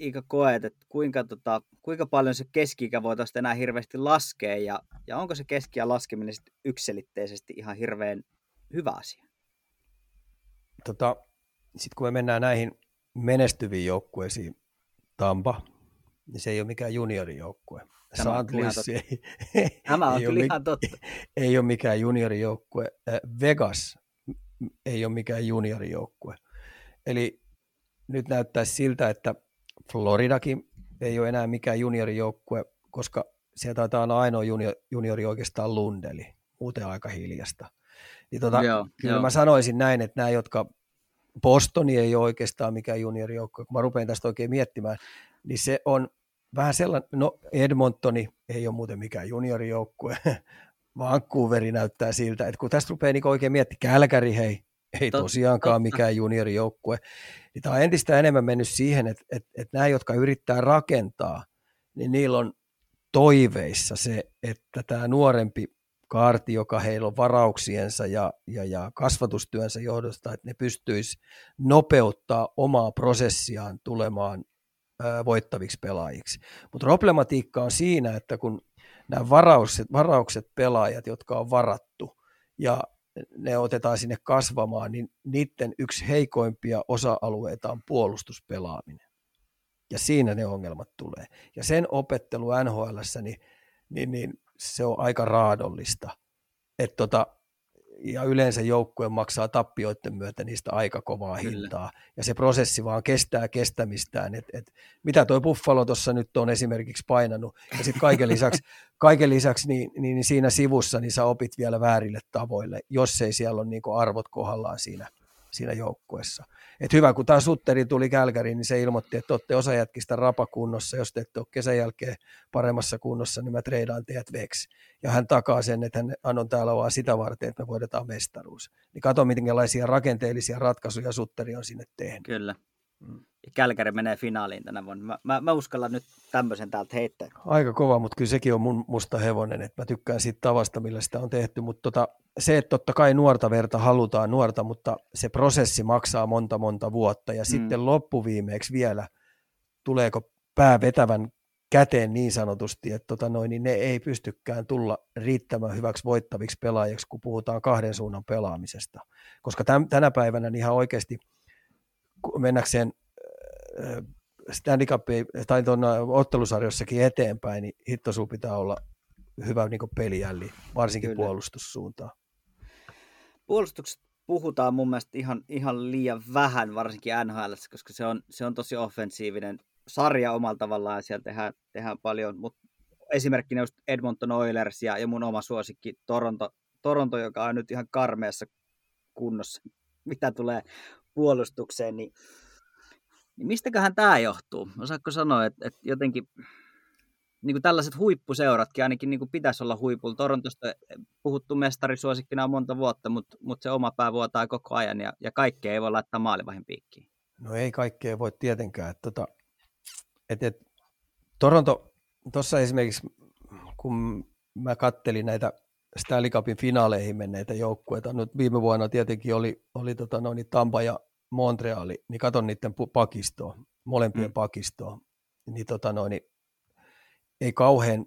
Iika koet, että kuinka, tota, kuinka paljon se keski voitaisiin enää hirveästi laskea ja, ja onko se keski laskeminen sit yksilitteisesti ihan hirveän hyvä asia? Tota, Sitten kun me mennään näihin menestyviin joukkueisiin, Tampa, niin se ei ole mikään juniorijoukkue. Tämä on kyllä ei, Tämä on ei, ole, kyllä mi- ihan totta. ei ole mikään juniorijoukkue. Vegas ei ole mikään juniorijoukkue. Eli nyt näyttäisi siltä, että Floridakin ei ole enää mikään juniorijoukkue, koska sieltä taitaa olla ainoa junior, juniori oikeastaan Lundeli, muuten aika hiljasta. Niin tota, Joo, kyllä joo. mä sanoisin näin, että nämä, jotka Bostoni ei ole oikeastaan mikään juniorijoukkue, kun mä rupean tästä oikein miettimään, niin se on vähän sellainen, no Edmontoni ei ole muuten mikään juniorijoukkue, Vancouveri näyttää siltä, että kun tästä rupeaa niin oikein miettimään, Kälkäri hei, ei Totta, tosiaankaan totta. mikään juniorijoukkue, niin tämä on entistä enemmän mennyt siihen, että, että, että nämä, jotka yrittää rakentaa, niin niillä on toiveissa se, että tämä nuorempi kaarti, joka heillä on varauksiensa ja, ja, ja kasvatustyönsä johdosta, että ne pystyisi nopeuttaa omaa prosessiaan tulemaan ää, voittaviksi pelaajiksi. Mutta problematiikka on siinä, että kun nämä varaukset, varaukset pelaajat, jotka on varattu, ja ne otetaan sinne kasvamaan, niin niiden yksi heikoimpia osa-alueita on puolustuspelaaminen. Ja siinä ne ongelmat tulee. Ja sen opettelu NHL, niin, niin, niin se on aika raadollista. Et tota, ja yleensä joukkue maksaa tappioiden myötä niistä aika kovaa Kyllä. hintaa. Ja se prosessi vaan kestää kestämistään. Et, et, mitä toi Buffalo tuossa nyt on esimerkiksi painanut. Ja sitten kaiken lisäksi, kaiken lisäksi niin, niin, niin siinä sivussa niin sä opit vielä väärille tavoille, jos ei siellä ole niin arvot kohdallaan siinä, siinä joukkueessa. Et hyvä, kun tämä Sutteri tuli Kälkäriin, niin se ilmoitti, että olette osa jätkistä rapakunnossa, jos te ette ole kesän jälkeen paremmassa kunnossa, niin mä treidaan teidät veksi. Ja hän takaa sen, että hän on täällä vaan sitä varten, että me voidetaan mestaruus. Niin kato, minkälaisia rakenteellisia ratkaisuja Sutteri on sinne tehnyt. Kyllä. Mm. Ja Kälkäri menee finaaliin tänä vuonna. Mä, mä, mä uskallan nyt tämmöisen täältä heittää. Aika kova, mutta kyllä sekin on mun musta hevonen, että mä tykkään siitä tavasta, millä sitä on tehty, mutta tota, se, että totta kai nuorta verta halutaan nuorta, mutta se prosessi maksaa monta monta vuotta ja mm. sitten loppuviimeeksi vielä tuleeko pää vetävän käteen niin sanotusti, että tota noin, niin ne ei pystykään tulla riittämään hyväksi voittaviksi pelaajiksi, kun puhutaan kahden suunnan pelaamisesta. Koska täm, tänä päivänä niin ihan oikeasti mennäkseen Stanley Cup tai tuon ottelusarjossakin eteenpäin, niin hitto pitää olla hyvä niin pelijälli, varsinkin Kyllä. puolustussuuntaan. Puolustuksesta puhutaan mun mielestä ihan, ihan liian vähän, varsinkin NHL, koska se on, se on tosi offensiivinen sarja omalla tavallaan, ja siellä tehdään, tehdään paljon, mutta esimerkkinä just Edmonton Oilers ja, ja mun oma suosikki Toronto, Toronto, joka on nyt ihan karmeassa kunnossa, mitä tulee puolustukseen, niin niin mistäköhän tämä johtuu? Osaatko sanoa, että, että jotenkin niin kuin tällaiset huippuseuratkin ainakin niin kuin pitäisi olla huipulla. Torontosta puhuttu mestarisuosikkina on monta vuotta, mutta, mutta se oma pää vuotaa koko ajan ja, ja kaikkea ei voi laittaa maalivahin piikkiin. No ei kaikkea voi tietenkään. Että, tota, et, et, Toronto, tuossa esimerkiksi kun mä kattelin näitä Stanley Cupin finaaleihin menneitä joukkueita, nyt viime vuonna tietenkin oli, oli tota, no, niin Tampa ja Montreali, niin katon niiden pakistoa, molempien mm. pakistoa, niin, tota noin, niin ei kauhean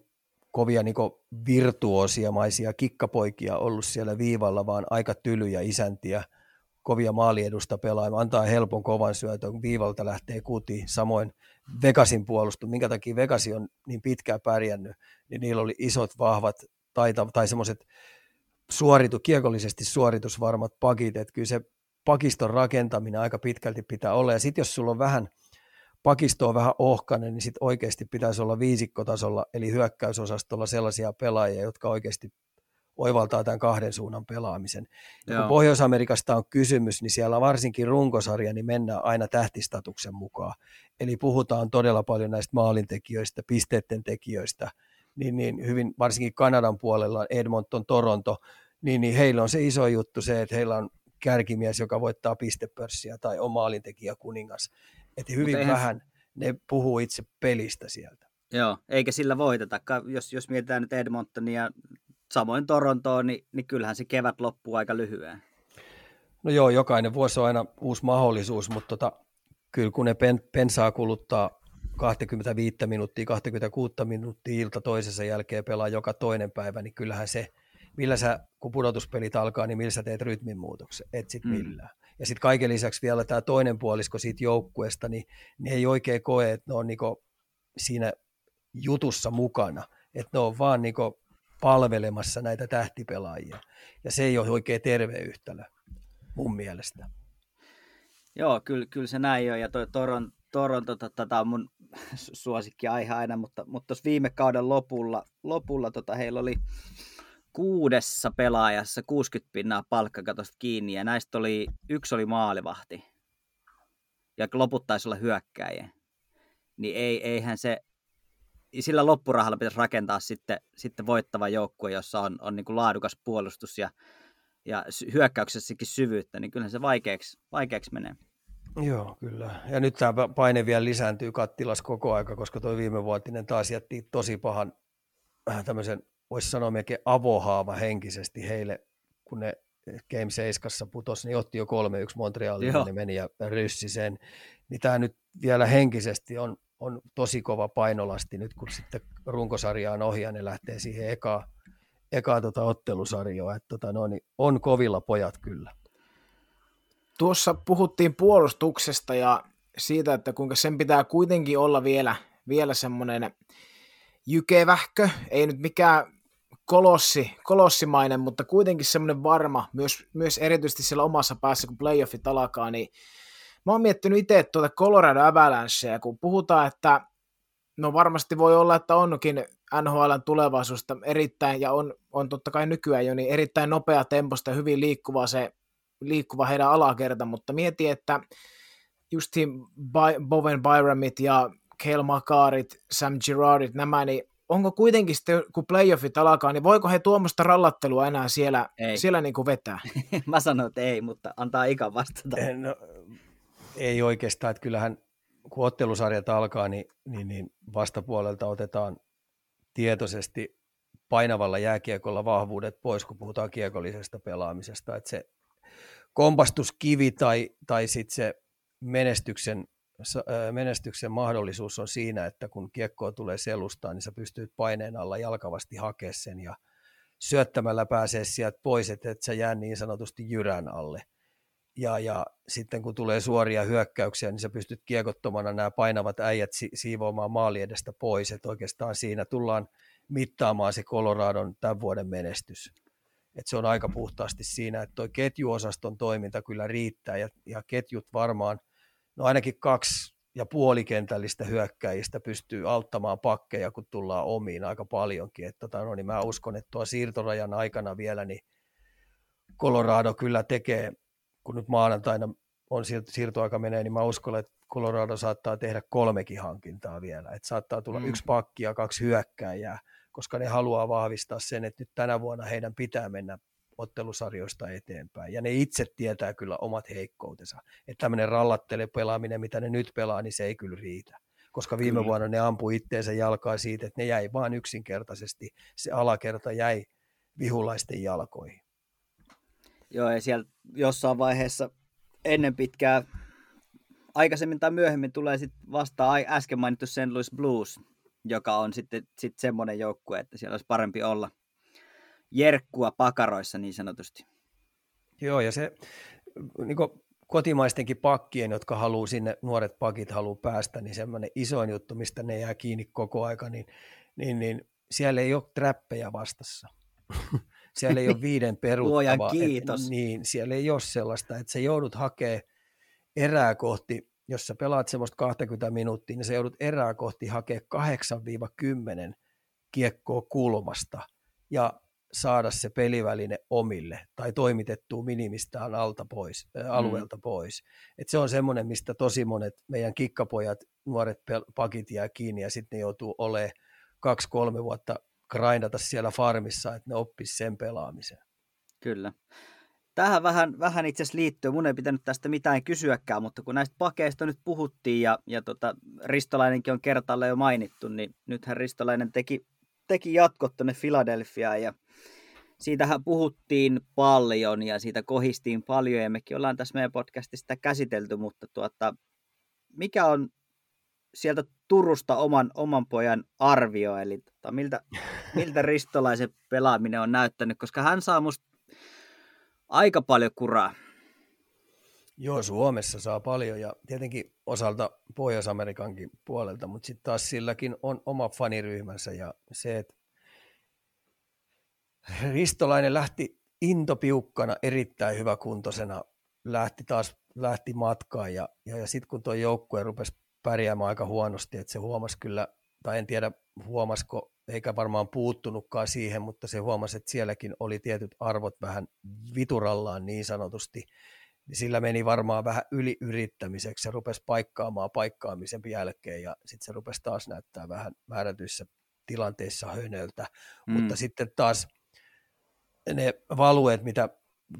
kovia niin virtuosiamaisia kikkapoikia ollut siellä viivalla, vaan aika tylyjä isäntiä, kovia maaliedusta pelaamaan, antaa helpon kovan syötön, viivalta lähtee kuti, samoin Vegasin puolustus, minkä takia Vegasi on niin pitkään pärjännyt, niin niillä oli isot, vahvat, taita, tai semmoiset suoritu, kiekollisesti suoritusvarmat pakit, että kyllä se pakiston rakentaminen aika pitkälti pitää olla, ja sitten jos sulla on vähän, pakisto on vähän ohkainen, niin sitten oikeasti pitäisi olla viisikkotasolla, eli hyökkäysosastolla sellaisia pelaajia, jotka oikeasti oivaltaa tämän kahden suunnan pelaamisen. Ja kun Pohjois-Amerikasta on kysymys, niin siellä varsinkin runkosarja, niin mennään aina tähtistatuksen mukaan. Eli puhutaan todella paljon näistä maalintekijöistä, pisteiden tekijöistä, niin, niin hyvin varsinkin Kanadan puolella Edmonton, Toronto, niin, niin heillä on se iso juttu se, että heillä on kärkimies, joka voittaa pistepörssiä tai on maalintekijä kuningas. Että hyvin eihän... vähän ne puhuu itse pelistä sieltä. Joo, eikä sillä voiteta. Jos, jos mietitään nyt Edmontonia, samoin Torontoon, niin, niin kyllähän se kevät loppuu aika lyhyen. No joo, jokainen vuosi on aina uusi mahdollisuus, mutta tota, kyllä kun ne pen, pensaa kuluttaa 25 minuuttia, 26 minuuttia ilta toisessa jälkeen pelaa joka toinen päivä, niin kyllähän se, millä sä, kun pudotuspelit alkaa, niin millä sä teet rytminmuutoksen, et sit mm. millään. Ja sitten kaiken lisäksi vielä tämä toinen puolisko siitä joukkueesta, niin ne ei oikein koe, että ne on niinku siinä jutussa mukana. Että ne on vaan niinku palvelemassa näitä tähtipelaajia. Ja se ei ole oikein terve yhtälö mun mielestä. Joo, kyllä, kyllä se näin on. Ja toi Toron, Toronto, tota, on mun suosikki aihe aina, mutta, mutta viime kauden lopulla, lopulla tota, heillä oli kuudessa pelaajassa 60 pinnaa palkkakatosta kiinni, ja näistä oli, yksi oli maalivahti, ja loput taisi olla hyökkäjä. Niin ei, eihän se, sillä loppurahalla pitäisi rakentaa sitten, sitten voittava joukkue, jossa on, on niin kuin laadukas puolustus ja, ja hyökkäyksessäkin syvyyttä, niin kyllä se vaikeaksi, vaikeaksi menee. Joo, kyllä. Ja nyt tämä paine vielä lisääntyy kattilas koko aika, koska tuo vuotinen taas jätti tosi pahan äh, tämmöisen, voisi sanoa melkein avohaava henkisesti heille, kun ne Game 7 putosi, niin otti jo 3-1 Montrealin, niin meni ja ryssi sen. Niin tämä nyt vielä henkisesti on, on tosi kova painolasti nyt, kun sitten runkosarja on ohi ja ne lähtee siihen ekaan, ekaa tota ottelusarjoa. Että tota, no, niin on kovilla pojat kyllä. Tuossa puhuttiin puolustuksesta ja siitä, että kuinka sen pitää kuitenkin olla vielä, vielä semmoinen jykevähkö, ei nyt mikään kolossi, kolossimainen, mutta kuitenkin semmoinen varma, myös, myös erityisesti siellä omassa päässä, kun playoffit alkaa, niin mä oon miettinyt itse tuota Colorado Avalancea, kun puhutaan, että no varmasti voi olla, että onkin NHLn tulevaisuudesta erittäin, ja on, on totta kai nykyään jo, niin erittäin nopea temposta ja hyvin liikkuva se liikkuva heidän alakerta, mutta mieti, että just Bowen Byramit ja Kel Makarit, Sam Girardit, nämä, niin onko kuitenkin sitten, kun playoffit alkaa, niin voiko he tuommoista rallattelua enää siellä, ei. siellä niin kuin vetää? Mä sanon, että ei, mutta antaa ikan vastata. Eh, no, ei oikeastaan, että kyllähän kun ottelusarjat alkaa, niin, niin, niin vastapuolelta otetaan tietoisesti painavalla jääkiekolla vahvuudet pois, kun puhutaan kiekollisesta pelaamisesta. Että se kompastuskivi tai, tai sitten se menestyksen, menestyksen mahdollisuus on siinä, että kun kiekkoa tulee selustaan, niin sä pystyt paineen alla jalkavasti hakemaan sen ja syöttämällä pääsee sieltä pois, että et sä jää niin sanotusti jyrän alle. Ja, ja sitten kun tulee suoria hyökkäyksiä, niin sä pystyt kiekottomana nämä painavat äijät si- siivoamaan maali edestä pois, että oikeastaan siinä tullaan mittaamaan se Coloradon tämän vuoden menestys että se on aika puhtaasti siinä, että tuo ketjuosaston toiminta kyllä riittää ja, ja ketjut varmaan, no ainakin kaksi ja puolikentällistä hyökkäjistä pystyy auttamaan pakkeja, kun tullaan omiin aika paljonkin. Että tota, no, niin mä uskon, että tuo siirtorajan aikana vielä, niin Colorado kyllä tekee, kun nyt maanantaina on siirtoaika menee, niin mä uskon, että Colorado saattaa tehdä kolmekin hankintaa vielä. Että saattaa tulla mm. yksi pakki ja kaksi hyökkääjää koska ne haluaa vahvistaa sen, että nyt tänä vuonna heidän pitää mennä ottelusarjoista eteenpäin. Ja ne itse tietää kyllä omat heikkoutensa. Että tämmöinen rallattele pelaaminen, mitä ne nyt pelaa, niin se ei kyllä riitä. Koska viime kyllä. vuonna ne ampui itteensä jalkaa siitä, että ne jäi vaan yksinkertaisesti, se alakerta jäi vihulaisten jalkoihin. Joo, ja siellä jossain vaiheessa ennen pitkää, aikaisemmin tai myöhemmin tulee sitten vastaan äsken mainittu St. Louis Blues, joka on sitten sit semmoinen joukkue, että siellä olisi parempi olla jerkkua pakaroissa niin sanotusti. Joo, ja se niin kotimaistenkin pakkien, jotka haluaa sinne, nuoret pakit haluaa päästä, niin semmoinen isoin juttu, mistä ne jää kiinni koko aika, niin, niin, niin siellä ei ole trappeja vastassa. siellä ei ole viiden peruuttavaa. kiitos. Et, niin, siellä ei ole sellaista, että sä joudut hakemaan erää kohti, jos sä pelaat semmoista 20 minuuttia, niin sä joudut erää kohti hakea 8-10 kiekkoa kulmasta. Ja saada se peliväline omille tai toimitettua minimistään alta pois, ä, alueelta mm. pois. Et se on semmoinen, mistä tosi monet meidän kikkapojat, nuoret pel- pakit jää kiinni ja sitten ne joutuu olemaan kaksi-kolme vuotta grindata siellä farmissa, että ne oppis sen pelaamisen. Kyllä. Tähän vähän, vähän itse asiassa liittyy, mun ei pitänyt tästä mitään kysyäkään, mutta kun näistä pakeista nyt puhuttiin ja, ja tota, Ristolainenkin on kertaalle jo mainittu, niin nythän Ristolainen teki, teki jatkot tuonne Filadelfiaan ja siitähän puhuttiin paljon ja siitä kohistiin paljon ja mekin ollaan tässä meidän podcastissa sitä käsitelty, mutta tuota, mikä on sieltä Turusta oman, oman pojan arvio, eli tota, miltä, miltä ristolaisen pelaaminen on näyttänyt, koska hän saa musta aika paljon kuraa. Joo, Suomessa saa paljon ja tietenkin osalta Pohjois-Amerikankin puolelta, mutta sitten taas silläkin on oma faniryhmänsä ja se, että Ristolainen lähti intopiukkana, erittäin hyväkuntoisena, lähti taas lähti matkaan ja, ja, ja sitten kun tuo joukkue rupesi pärjäämään aika huonosti, että se huomasi kyllä, tai en tiedä huomasko, eikä varmaan puuttunutkaan siihen, mutta se huomasi, että sielläkin oli tietyt arvot vähän viturallaan niin sanotusti, niin sillä meni varmaan vähän yliyrittämiseksi, se rupesi paikkaamaan paikkaamisen jälkeen ja sitten se rupesi taas näyttää vähän määrätyissä tilanteissa hönöltä, mm. mutta sitten taas ne valueet, mitä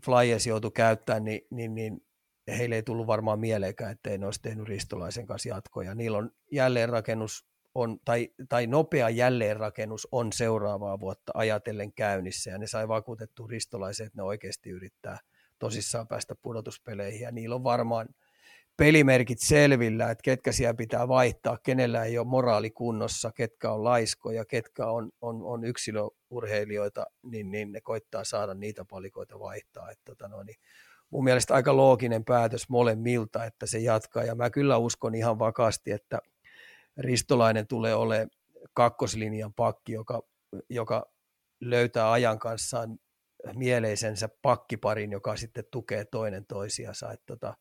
Flyers joutui käyttämään, niin, niin, niin heille ei tullut varmaan mieleenkään, ettei ne olisi tehnyt Ristolaisen kanssa jatkoja. Niillä on jälleenrakennus on, tai, tai nopea jälleenrakennus on seuraavaa vuotta ajatellen käynnissä, ja ne sai vakuutettu Ristolaisen, että ne oikeasti yrittää tosissaan päästä pudotuspeleihin, ja niillä on varmaan – pelimerkit selvillä, että ketkä siellä pitää vaihtaa, kenellä ei ole moraali kunnossa, ketkä on laiskoja, ketkä on, on, on yksilöurheilijoita, niin, niin ne koittaa saada niitä palikoita vaihtaa. Että, tota no, niin mun mielestä aika looginen päätös molemmilta, että se jatkaa. Ja mä kyllä uskon ihan vakaasti, että Ristolainen tulee olemaan kakkoslinjan pakki, joka, joka löytää ajan kanssaan mieleisensä pakkiparin, joka sitten tukee toinen toisiansa. Että tota,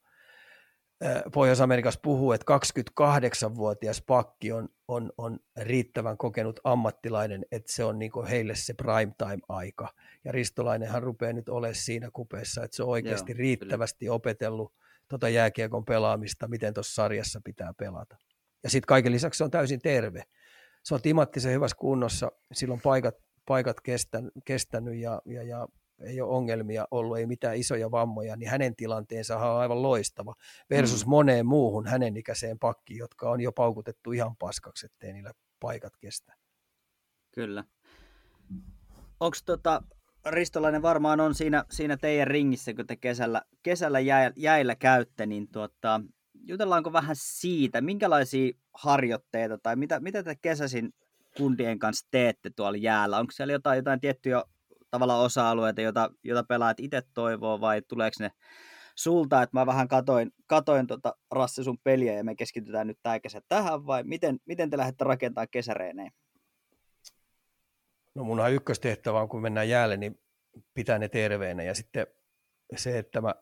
Pohjois-Amerikassa puhuu, että 28-vuotias pakki on, on, on riittävän kokenut ammattilainen, että se on niin heille se prime time-aika. Ja Ristolainenhan rupeaa nyt olemaan siinä kupeessa, että se on oikeasti Joo, riittävästi kyllä. opetellut tota jääkiekon pelaamista, miten tuossa sarjassa pitää pelata. Ja sitten kaiken lisäksi se on täysin terve. Se on timattisen hyvässä kunnossa, silloin paikat, paikat kestänyt ja, ja, ja ei ole ongelmia ollut, ei mitään isoja vammoja, niin hänen tilanteensa on aivan loistava versus mm. moneen muuhun hänen ikäiseen pakkiin, jotka on jo paukutettu ihan paskaksi, ettei niillä paikat kestä. Kyllä. Onko tota, Ristolainen varmaan on siinä, siinä teidän ringissä, kun te kesällä, kesällä jä, jäillä käytte, niin tuota, jutellaanko vähän siitä, minkälaisia harjoitteita tai mitä, mitä te kesäisin kundien kanssa teette tuolla jäällä? Onko siellä jotain, jotain tiettyjä tavallaan osa-alueita, jota, jota pelaat itse toivoo, vai tuleeko ne sulta, että mä vähän katoin, katoin tota Rassi sun peliä ja me keskitytään nyt tämä tähän, vai miten, miten te lähdette rakentamaan kesäreeneen? No munhan ykköstehtävä on, kun mennään jäälle, niin pitää ne terveenä ja sitten se, että mä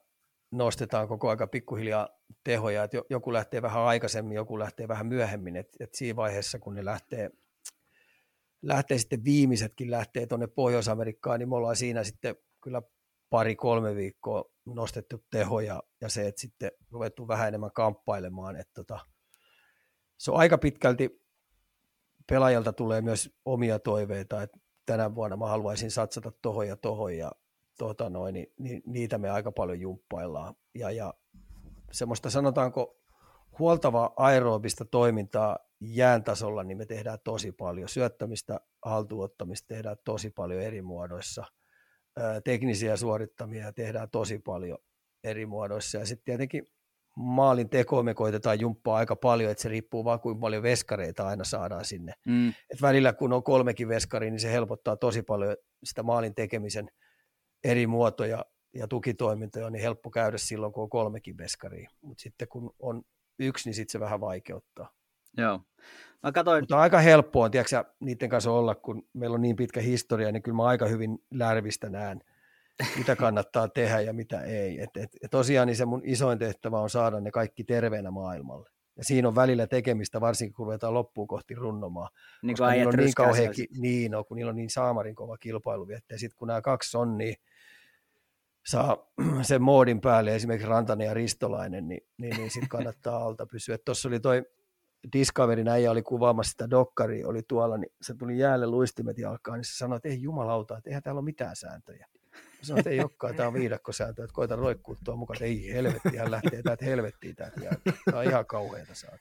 nostetaan koko aika pikkuhiljaa tehoja, että joku lähtee vähän aikaisemmin, joku lähtee vähän myöhemmin, että, että siinä vaiheessa, kun ne lähtee lähtee sitten viimeisetkin lähtee tuonne Pohjois-Amerikkaan, niin me ollaan siinä sitten kyllä pari-kolme viikkoa nostettu tehoja ja se, että sitten ruvettu vähän enemmän kamppailemaan. Että tota, se on aika pitkälti pelaajalta tulee myös omia toiveita, että tänä vuonna mä haluaisin satsata tohon ja tohon ja tota noin, niin, niin, niitä me aika paljon jumppaillaan. Ja, ja semmoista sanotaanko huoltavaa aerobista toimintaa jään tasolla, niin me tehdään tosi paljon. Syöttämistä, haltuottamista tehdään tosi paljon eri muodoissa. Teknisiä suorittamia tehdään tosi paljon eri muodoissa. Ja sitten tietenkin maalin tekoa me koitetaan jumppaa aika paljon, että se riippuu vaan kuinka paljon veskareita aina saadaan sinne. Mm. Et välillä kun on kolmekin veskari, niin se helpottaa tosi paljon sitä maalin tekemisen eri muotoja ja tukitoimintoja, niin helppo käydä silloin, kun on kolmekin veskaria. Mutta sitten kun on yksi, niin sitten se vähän vaikeuttaa. Joo. Mä katsoin... Mutta aika helppoa tiedätkö, niiden kanssa olla, kun meillä on niin pitkä historia, niin kyllä mä aika hyvin lärvistä näen, mitä kannattaa tehdä ja mitä ei. Et, et, et tosiaan niin se mun isoin tehtävä on saada ne kaikki terveenä maailmalle. Ja siinä on välillä tekemistä, varsinkin kun ruvetaan loppuun kohti runnomaan. Niin koska niillä on niin kauhean, ki- niin, no, kun niillä on niin saamarin kova kilpailu. Ja sitten kun nämä kaksi on, niin saa sen moodin päälle, esimerkiksi Rantanen ja Ristolainen, niin, niin, niin sitten kannattaa alta pysyä. Tuossa oli toi Discoverin äijä oli kuvaamassa sitä dokkaria, oli tuolla, niin se tuli jäälle luistimet jalkaan, niin se sanoi, että ei jumalauta, että eihän täällä ole mitään sääntöjä. Mä sanoin, että ei olekaan, tämä on viidakkosääntö, että koita roikkuu tuon mukaan, että ei helvetti, hän lähtee täältä helvettiin täältä jälkeen. Tämä on ihan kauheata saada.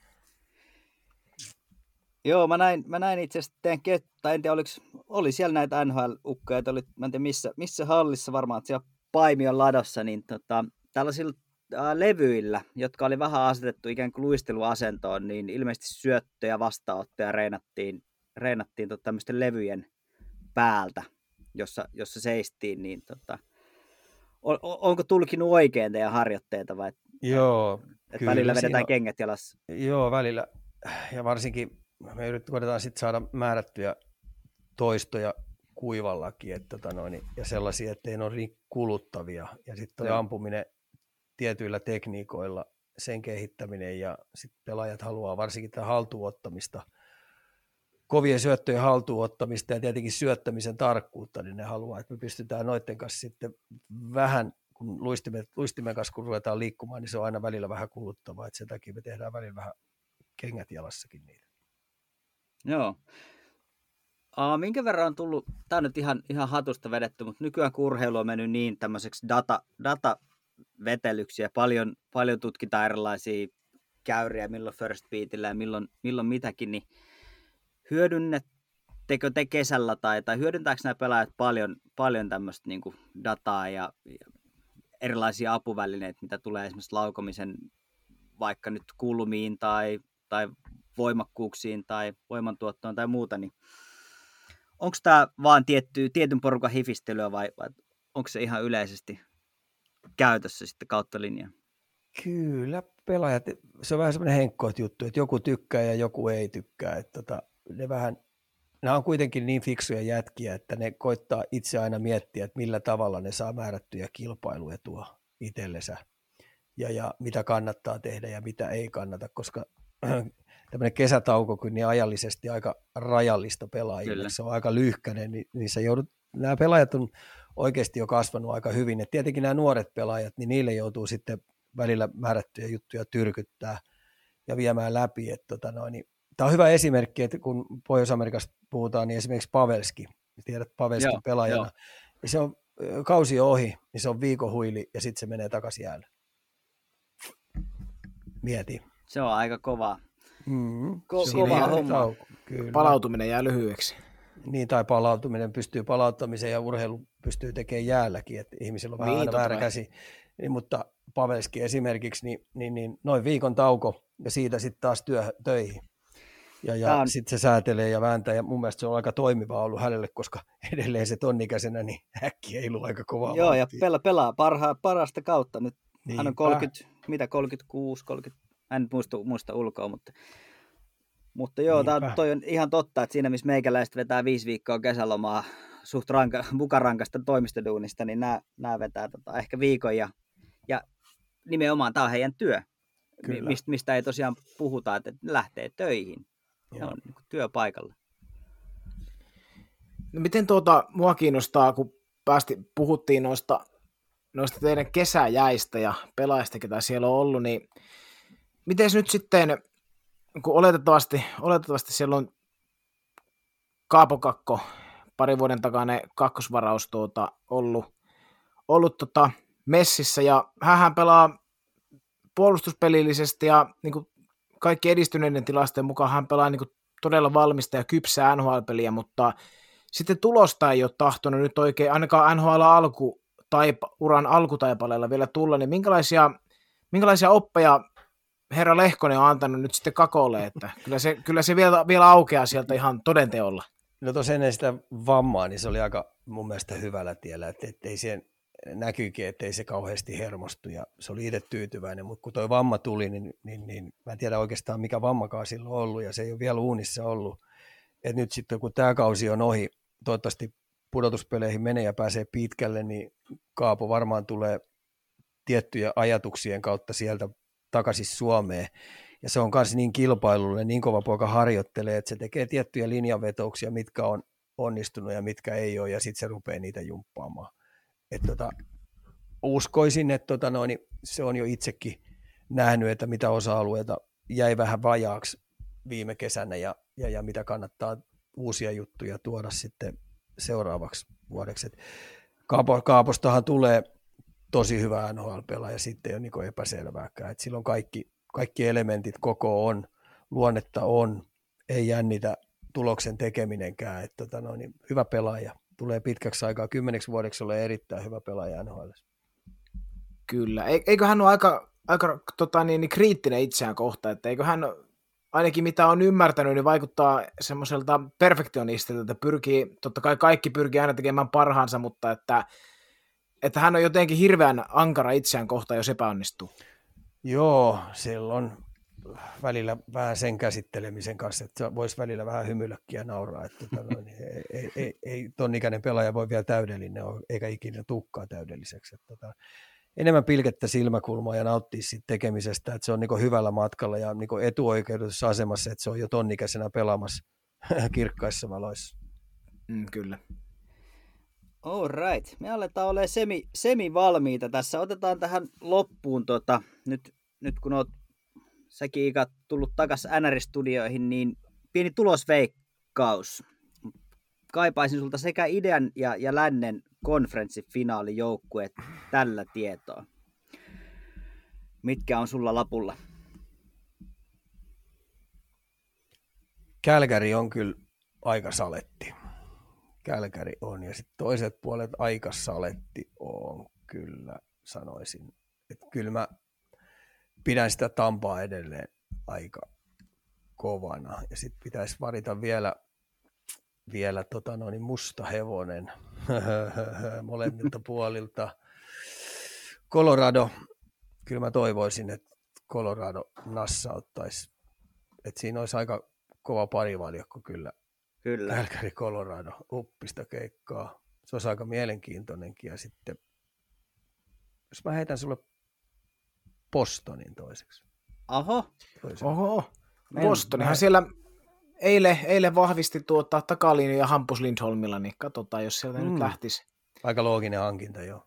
Joo, mä näin, mä näin itse asiassa teidän kettä, en tiedä, oliko, oli siellä näitä NHL-ukkoja, oli, mä en tiedä missä, missä hallissa varmaan, että siellä Paimion ladossa, niin tota, tällaisilla levyillä, jotka oli vähän asetettu ikään kuin luisteluasentoon, niin ilmeisesti syöttöjä vastaanottoja reenattiin, reenattiin tota, tämmöisten levyjen päältä, jossa, jossa seistiin, niin tota, on, onko tulkinut oikein teidän harjoitteita vai? Joo, että kyllä, välillä vedetään kengät jalassa. Joo, välillä. Ja varsinkin me yritetään sitten saada määrättyjä toistoja kuivallakin, että tota noin, ja sellaisia, että ne ole niin kuluttavia. Ja sitten tuo ampuminen tietyillä tekniikoilla, sen kehittäminen ja sitten pelaajat haluaa varsinkin tämän haltuottamista, kovien syöttöjen haltuottamista ja tietenkin syöttämisen tarkkuutta, niin ne haluaa, että me pystytään noiden kanssa sitten vähän, kun luistimen, luistimen kanssa kun ruvetaan liikkumaan, niin se on aina välillä vähän kuluttavaa, että sen takia me tehdään välillä vähän kengät jalassakin niitä. Joo. Aa, minkä verran on tullut, tämä on nyt ihan, ihan hatusta vedetty, mutta nykyään kun on mennyt niin tämmöiseksi data, datavetelyksiä, paljon, paljon tutkitaan erilaisia käyriä, milloin first beatillä ja milloin, milloin mitäkin, niin hyödynnettekö te kesällä tai, tai hyödyntääkö nämä pelaajat paljon, paljon tämmöistä niin dataa ja, ja erilaisia apuvälineitä, mitä tulee esimerkiksi laukomisen vaikka nyt kulmiin tai, tai voimakkuuksiin tai voimantuottoon tai muuta, niin onko tämä vaan tietty, tietyn porukan hifistelyä vai, vai onko se ihan yleisesti käytössä sitten kautta linjaa? Kyllä, pelaajat, se on vähän semmoinen henkkoit juttu, että joku tykkää ja joku ei tykkää. Että tota, ne vähän, nämä on kuitenkin niin fiksuja jätkiä, että ne koittaa itse aina miettiä, että millä tavalla ne saa määrättyjä kilpailuetua itsellensä ja, ja mitä kannattaa tehdä ja mitä ei kannata, koska tämmöinen kesätauko kun niin ajallisesti aika rajallista pelaajille, Kyllä. se on aika lyhkäinen, niin, niin se joudut, nämä pelaajat on oikeasti jo kasvanut aika hyvin, et tietenkin nämä nuoret pelaajat, niin niille joutuu sitten välillä määrättyjä juttuja tyrkyttää ja viemään läpi, että tota noin, niin, tämä on hyvä esimerkki, että kun Pohjois-Amerikasta puhutaan, niin esimerkiksi Pavelski, tiedät Pavelski joo, pelaajana, joo. Ja se on kausi ohi, niin se on viikon huili ja sitten se menee takaisin jäälle. Mieti. Se on aika kova. Mm, Ko- kova homma. Kyllä. Palautuminen jää lyhyeksi. Niin, tai palautuminen pystyy palauttamiseen ja urheilu pystyy tekemään jäälläkin, että ihmisillä on vähän niin, aina väärä käsi. Niin, mutta Pavelski esimerkiksi, niin, niin, niin noin viikon tauko ja siitä sitten taas työ, töihin. Ja, ja on... sitten se säätelee ja vääntää, ja mun mielestä se on aika toimiva ollut hänelle, koska edelleen se tonnikäisenä, niin äkki ei ollut aika kova. Joo, vaatia. ja pelaa, pelaa parha, parasta kautta. Nyt Niinpä. hän on 30, mitä 36, 30, en muista, muista ulkoa, mutta, mutta joo, tää, toi on ihan totta, että siinä missä meikäläiset vetää viisi viikkoa kesälomaa suht ranka, mukarankasta toimistoduunista, niin nämä, vetää tota, ehkä viikon ja, ja nimenomaan tämä on heidän työ, Mist, mistä ei tosiaan puhuta, että lähtee töihin. Joo. on niin työpaikalla. No miten tuota, mua kiinnostaa, kun päästi, puhuttiin noista, noista teidän kesäjäistä ja pelaajista, ketä siellä on ollut, niin miten nyt sitten, kun oletettavasti, oletettavasti siellä on Kaapokakko, pari vuoden takainen kakkosvaraus tuota, ollut, ollut tota, messissä, ja hän pelaa puolustuspelillisesti, ja niin kuin kaikki edistyneiden tilastojen mukaan hän pelaa niin kuin todella valmista ja kypsää NHL-peliä, mutta sitten tulosta ei ole tahtonut nyt oikein, ainakaan NHL alku, taipa, uran alkutaipaleella vielä tulla, niin minkälaisia, minkälaisia oppeja herra Lehkonen on antanut nyt sitten Kakolle, että kyllä se, kyllä se vielä, vielä aukeaa sieltä ihan todenteolla. No tosiaan ennen sitä vammaa, niin se oli aika mun mielestä hyvällä tiellä, että ei siihen, näkyykin, että ei se kauheasti hermostu ja se oli itse tyytyväinen, mutta kun toi vamma tuli, niin, niin, niin mä en tiedä oikeastaan mikä vammakaan silloin ollut ja se ei ole vielä uunissa ollut. Et nyt sitten kun tämä kausi on ohi, toivottavasti pudotuspeleihin menee ja pääsee pitkälle, niin Kaapo varmaan tulee tiettyjä ajatuksien kautta sieltä takaisin Suomeen. Ja se on myös niin kilpailulle, niin kova poika harjoittelee, että se tekee tiettyjä linjanvetouksia, mitkä on onnistunut ja mitkä ei ole, ja sitten se rupeaa niitä jumppaamaan. Et tota, uskoisin, että tota noin, se on jo itsekin nähnyt, että mitä osa-alueita jäi vähän vajaaksi viime kesänä ja, ja, ja mitä kannattaa uusia juttuja tuoda sitten seuraavaksi vuodeksi. Kaapo, Kaapostahan tulee tosi hyvä NHL-pelaaja, sitten ei ole niin epäselvääkään. Et silloin kaikki, kaikki elementit koko on, luonnetta on, ei jännitä tuloksen tekeminenkään. Et tota no, niin hyvä pelaaja, tulee pitkäksi aikaa, kymmeneksi vuodeksi ole erittäin hyvä pelaaja NHL. Kyllä, eikö hän ole aika, aika tota, niin, niin kriittinen itseään kohta, että eikö hän ainakin mitä on ymmärtänyt, niin vaikuttaa semmoiselta perfektionistilta, että pyrkii, totta kai kaikki pyrkii aina tekemään parhaansa, mutta että, että hän on jotenkin hirveän ankara itseään kohtaan, jos epäonnistuu. Joo, silloin välillä vähän sen käsittelemisen kanssa, että voisi välillä vähän hymyilläkin ja nauraa, että tota, no, niin ei, ei, ei, ei ton ikäinen pelaaja voi vielä täydellinen ole, eikä ikinä tukkaa täydelliseksi. Että, tota, enemmän pilkettä silmäkulmaa ja nauttia siitä tekemisestä, että se on niin hyvällä matkalla ja niin etuoikeutetussa asemassa, että se on jo tonnikäisenä pelaamassa kirkkaissa valoissa. Mm, kyllä. All right. Me aletaan olemaan semi, semi-valmiita tässä. Otetaan tähän loppuun, tota, nyt, nyt kun olet säkin Ika tullut takaisin NR-studioihin, niin pieni tulosveikkaus. Kaipaisin sulta sekä idean ja, ja lännen konferenssifinaalijoukkueet tällä tietoa. Mitkä on sulla lapulla? Kälkäri on kyllä aika saletti. Kälkäri on. Ja sitten toiset puolet aika saletti on kyllä, sanoisin. Että kyllä mä pidän sitä Tampaa edelleen aika kovana. Ja sitten pitäisi varita vielä, vielä tota noin, musta hevonen molemmilta puolilta. Colorado, kyllä mä toivoisin, että Colorado nassauttaisi. Että siinä olisi aika kova parivaljakko kyllä. Kyllä. Kälkäri Colorado, uppista keikkaa. Se olisi aika mielenkiintoinenkin. Ja sitten, jos mä heitän sulle Bostonin toiseksi. Aho. Toiseksi. Oho. Bostonihan siellä eilen, eilen vahvisti tuota takaliini ja Hampus Lindholmilla, niin katsotaan, jos sieltä mm. nyt lähtisi. Aika looginen hankinta, joo.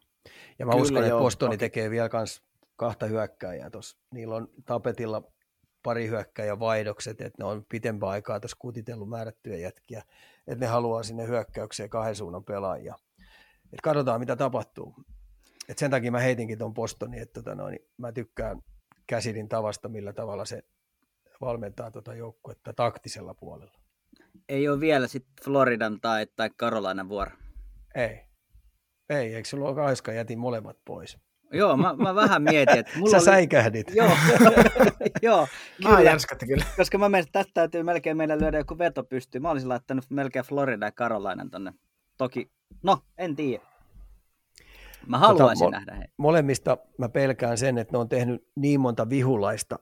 Ja mä Kyllä, uskon, että Bostoni okay. tekee vielä kans kahta hyökkääjää tuossa. Niillä on tapetilla pari hyökkäjä vaihdokset, että ne on pitempää aikaa tuossa kutitellut määrättyjä jätkiä, että ne haluaa sinne hyökkäykseen kahden suunnan pelaajia. Et katsotaan, mitä tapahtuu. Et sen takia mä heitinkin tuon Bostonin, että tota noin, mä tykkään käsidin tavasta, millä tavalla se valmentaa tuota joukkuetta taktisella puolella. Ei ole vielä sitten Floridan tai, tai Carolinan vuoro. Ei. Ei, eikö sulla ole aiska, jätin molemmat pois. Joo, mä, mä vähän mietin, että mulla Sä oli... säikähdit. Joo, joo kyllä. kyllä. Koska mä mietin, että tästä täytyy melkein meillä lyödä joku veto pystyy. Mä olisin laittanut melkein Florida ja Carolinan tonne. Toki, no, en tiedä. Mä haluaisin tota, nähdä he. Molemmista mä pelkään sen, että ne on tehnyt niin monta vihulaista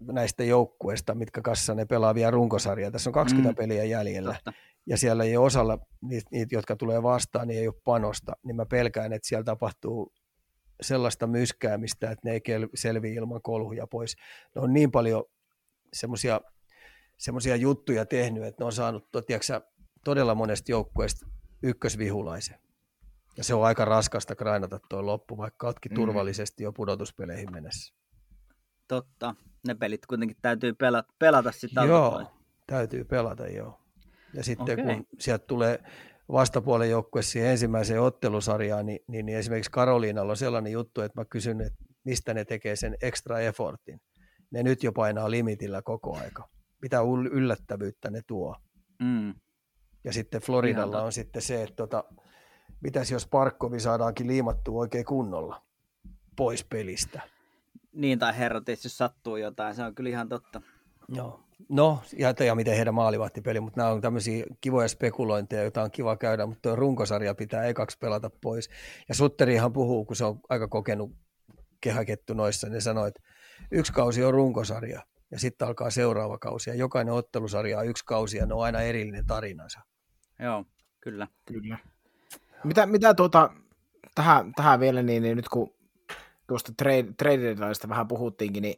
näistä joukkueista, mitkä kanssa ne pelaa vielä runkosarjaa. Tässä on 20 mm. peliä jäljellä. Totta. Ja siellä ei ole osalla niitä, niitä, jotka tulee vastaan, niin ei ole panosta. Niin mä pelkään, että siellä tapahtuu sellaista myskäämistä, että ne ei selvi ilman kolhuja pois. Ne on niin paljon semmoisia semmoisia juttuja tehnyt, että ne on saanut tiedätkö, todella monesta joukkueesta ykkösvihulaisen. Ja se on aika raskasta krainata tuo loppu, vaikka oletkin mm. turvallisesti jo pudotuspeleihin mennessä. Totta. Ne pelit kuitenkin täytyy pelata, pelata sitä Joo, pois. täytyy pelata joo. Ja sitten okay. kun sieltä tulee vastapuolen joukkue siihen ensimmäiseen ottelusarjaan, niin, niin, niin esimerkiksi Karoliinalla on sellainen juttu, että mä kysyn, että mistä ne tekee sen extra effortin. Ne nyt jo painaa limitillä koko aika. Mitä yllättävyyttä ne tuo. Mm. Ja sitten Floridalla Ihan on sitten se, että tota, mitäs jos Parkkovi saadaankin liimattua oikein kunnolla pois pelistä. Niin, tai herrat, jos sattuu jotain, se on kyllä ihan totta. Joo, No, ja, ja miten heidän maalivahtipeli, mutta nämä on tämmöisiä kivoja spekulointeja, joita on kiva käydä, mutta tuo runkosarja pitää ekaksi pelata pois. Ja Sutterihan puhuu, kun se on aika kokenut kehäkettu noissa, niin sanoi, että yksi kausi on runkosarja ja sitten alkaa seuraava kausi. Ja jokainen ottelusarja on yksi kausi ja ne on aina erillinen tarinansa. Joo, kyllä. Kyllä. Mitä, mitä tuota, tähän, tähän vielä, niin, niin nyt kun tuosta trade, vähän puhuttiinkin, niin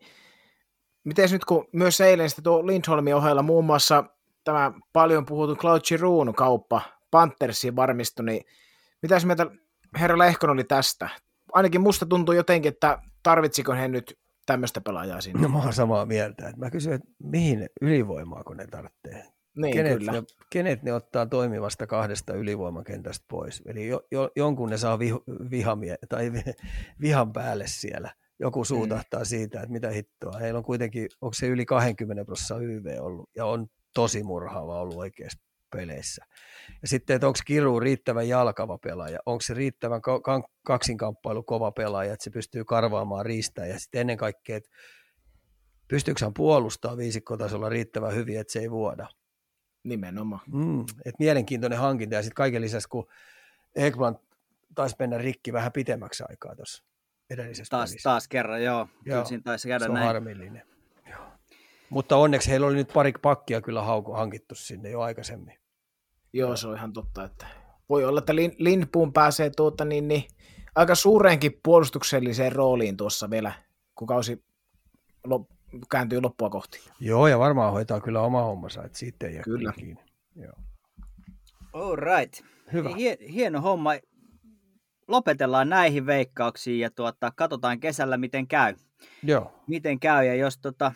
miten nyt kun myös eilen sitten tuo Lindholmin ohella muun muassa tämä paljon puhuttu Claude Giroux kauppa Panthersiin varmistui, niin mitä mieltä herra Lehkon oli tästä? Ainakin musta tuntuu jotenkin, että tarvitsiko he nyt tämmöistä pelaajaa sinne? No mä oon samaa mieltä. Mä kysyn, että mihin ylivoimaa kun ne tarvitsee? Niin, kenet, kyllä. Ne, kenet ne ottaa toimivasta kahdesta ylivoimakentästä pois? Eli jo, jo, jonkun ne saa vih, vihamie, tai vihan päälle siellä. Joku suutahtaa mm. siitä, että mitä hittoa. Heillä on kuitenkin, onko se yli 20 prosenttia YV ollut, ja on tosi murhaava ollut oikeassa peleissä. Ja sitten, että onko Kiru riittävän jalkava pelaaja, onko se riittävän kaksinkamppailu kova pelaaja, että se pystyy karvaamaan riistää, ja sitten ennen kaikkea, että pystyykö hän puolustaa viisikkotasolla riittävän hyvin, että se ei vuoda. Nimenomaan. Mm, et mielenkiintoinen hankinta, ja sitten kaiken lisäksi, kun Ekman taisi mennä rikki vähän pitemmäksi aikaa tuossa edellisessä taas, pelissä. taas kerran, joo. joo. Kyllä siinä taisi käydä se on näin. harmillinen. Joo. Mutta onneksi heillä oli nyt pari pakkia kyllä hauku, hankittu sinne jo aikaisemmin. Joo, se on ihan totta, että voi olla, että Lindboom pääsee tuota niin, niin, aika suureenkin puolustukselliseen rooliin tuossa vielä, kun kausi kääntyy loppua kohti. Joo, ja varmaan hoitaa kyllä oma hommansa, että siitä ei Kyllä. Kiinni. Joo. All right. Hyvä. Hie, hieno homma. Lopetellaan näihin veikkauksiin ja tuota, katsotaan kesällä, miten käy. Joo. Miten käy, ja jos tota,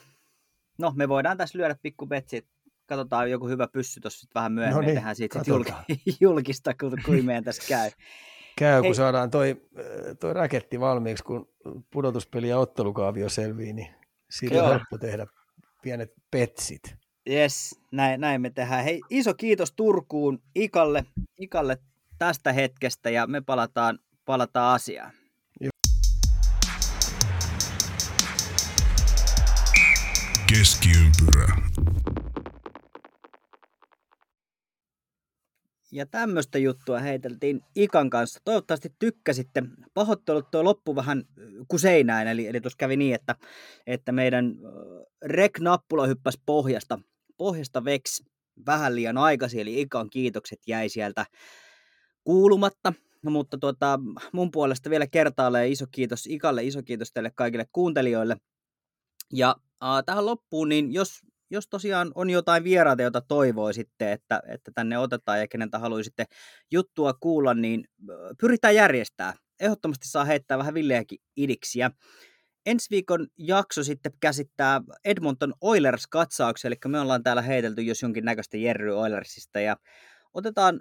no me voidaan tässä lyödä pikku betsi, katsotaan joku hyvä pyssy tuossa vähän myöhemmin, no niin, tehdään siitä sit julkista, kun, kuin meidän tässä käy. Käy, kun Hei. saadaan toi, toi raketti valmiiksi, kun pudotuspeli ja ottelukaavio selvii, niin siitä on helppo tehdä pienet petsit. Yes, näin, näin me tehdään. Hei, iso kiitos Turkuun Ikalle, Ikalle tästä hetkestä ja me palataan, palataan asiaan. Keskiympyrä. Ja tämmöistä juttua heiteltiin Ikan kanssa. Toivottavasti tykkäsitte. Pahoittelut tuo loppu vähän kuseinään, eli, eli tuossa kävi niin, että, että meidän rek-nappula hyppäsi pohjasta, pohjasta veks vähän liian aikaisin, eli Ikan kiitokset jäi sieltä kuulumatta. Mutta tuota, mun puolesta vielä kertaalleen iso kiitos Ikalle, iso kiitos teille kaikille kuuntelijoille. Ja äh, tähän loppuun, niin jos jos tosiaan on jotain vieraita, jota toivoo sitten, että, että tänne otetaan ja keneltä haluaisitte juttua kuulla, niin pyritään järjestää. Ehdottomasti saa heittää vähän villeäkin idiksiä. Ensi viikon jakso sitten käsittää Edmonton Oilers-katsauksen, eli me ollaan täällä heitelty jos jonkin näköistä Jerry Oilersista, ja otetaan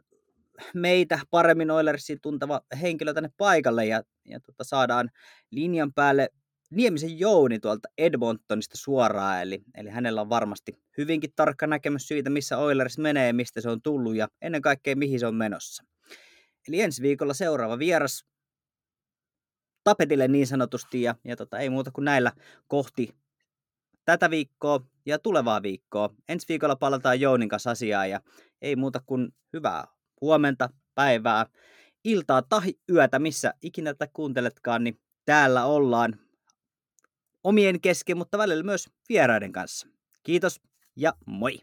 meitä paremmin Oilersiin tuntava henkilö tänne paikalle, ja, ja tota, saadaan linjan päälle Niemisen Jouni tuolta Edmontonista suoraan, eli, eli hänellä on varmasti hyvinkin tarkka näkemys siitä, missä Oilers menee, mistä se on tullut ja ennen kaikkea mihin se on menossa. Eli ensi viikolla seuraava vieras tapetille niin sanotusti ja, ja tota, ei muuta kuin näillä kohti tätä viikkoa ja tulevaa viikkoa. Ensi viikolla palataan Jounin kanssa asiaan ja ei muuta kuin hyvää huomenta, päivää, iltaa tai yötä, missä ikinä tätä kuunteletkaan, niin täällä ollaan omien kesken, mutta välillä myös vieraiden kanssa. Kiitos ja moi!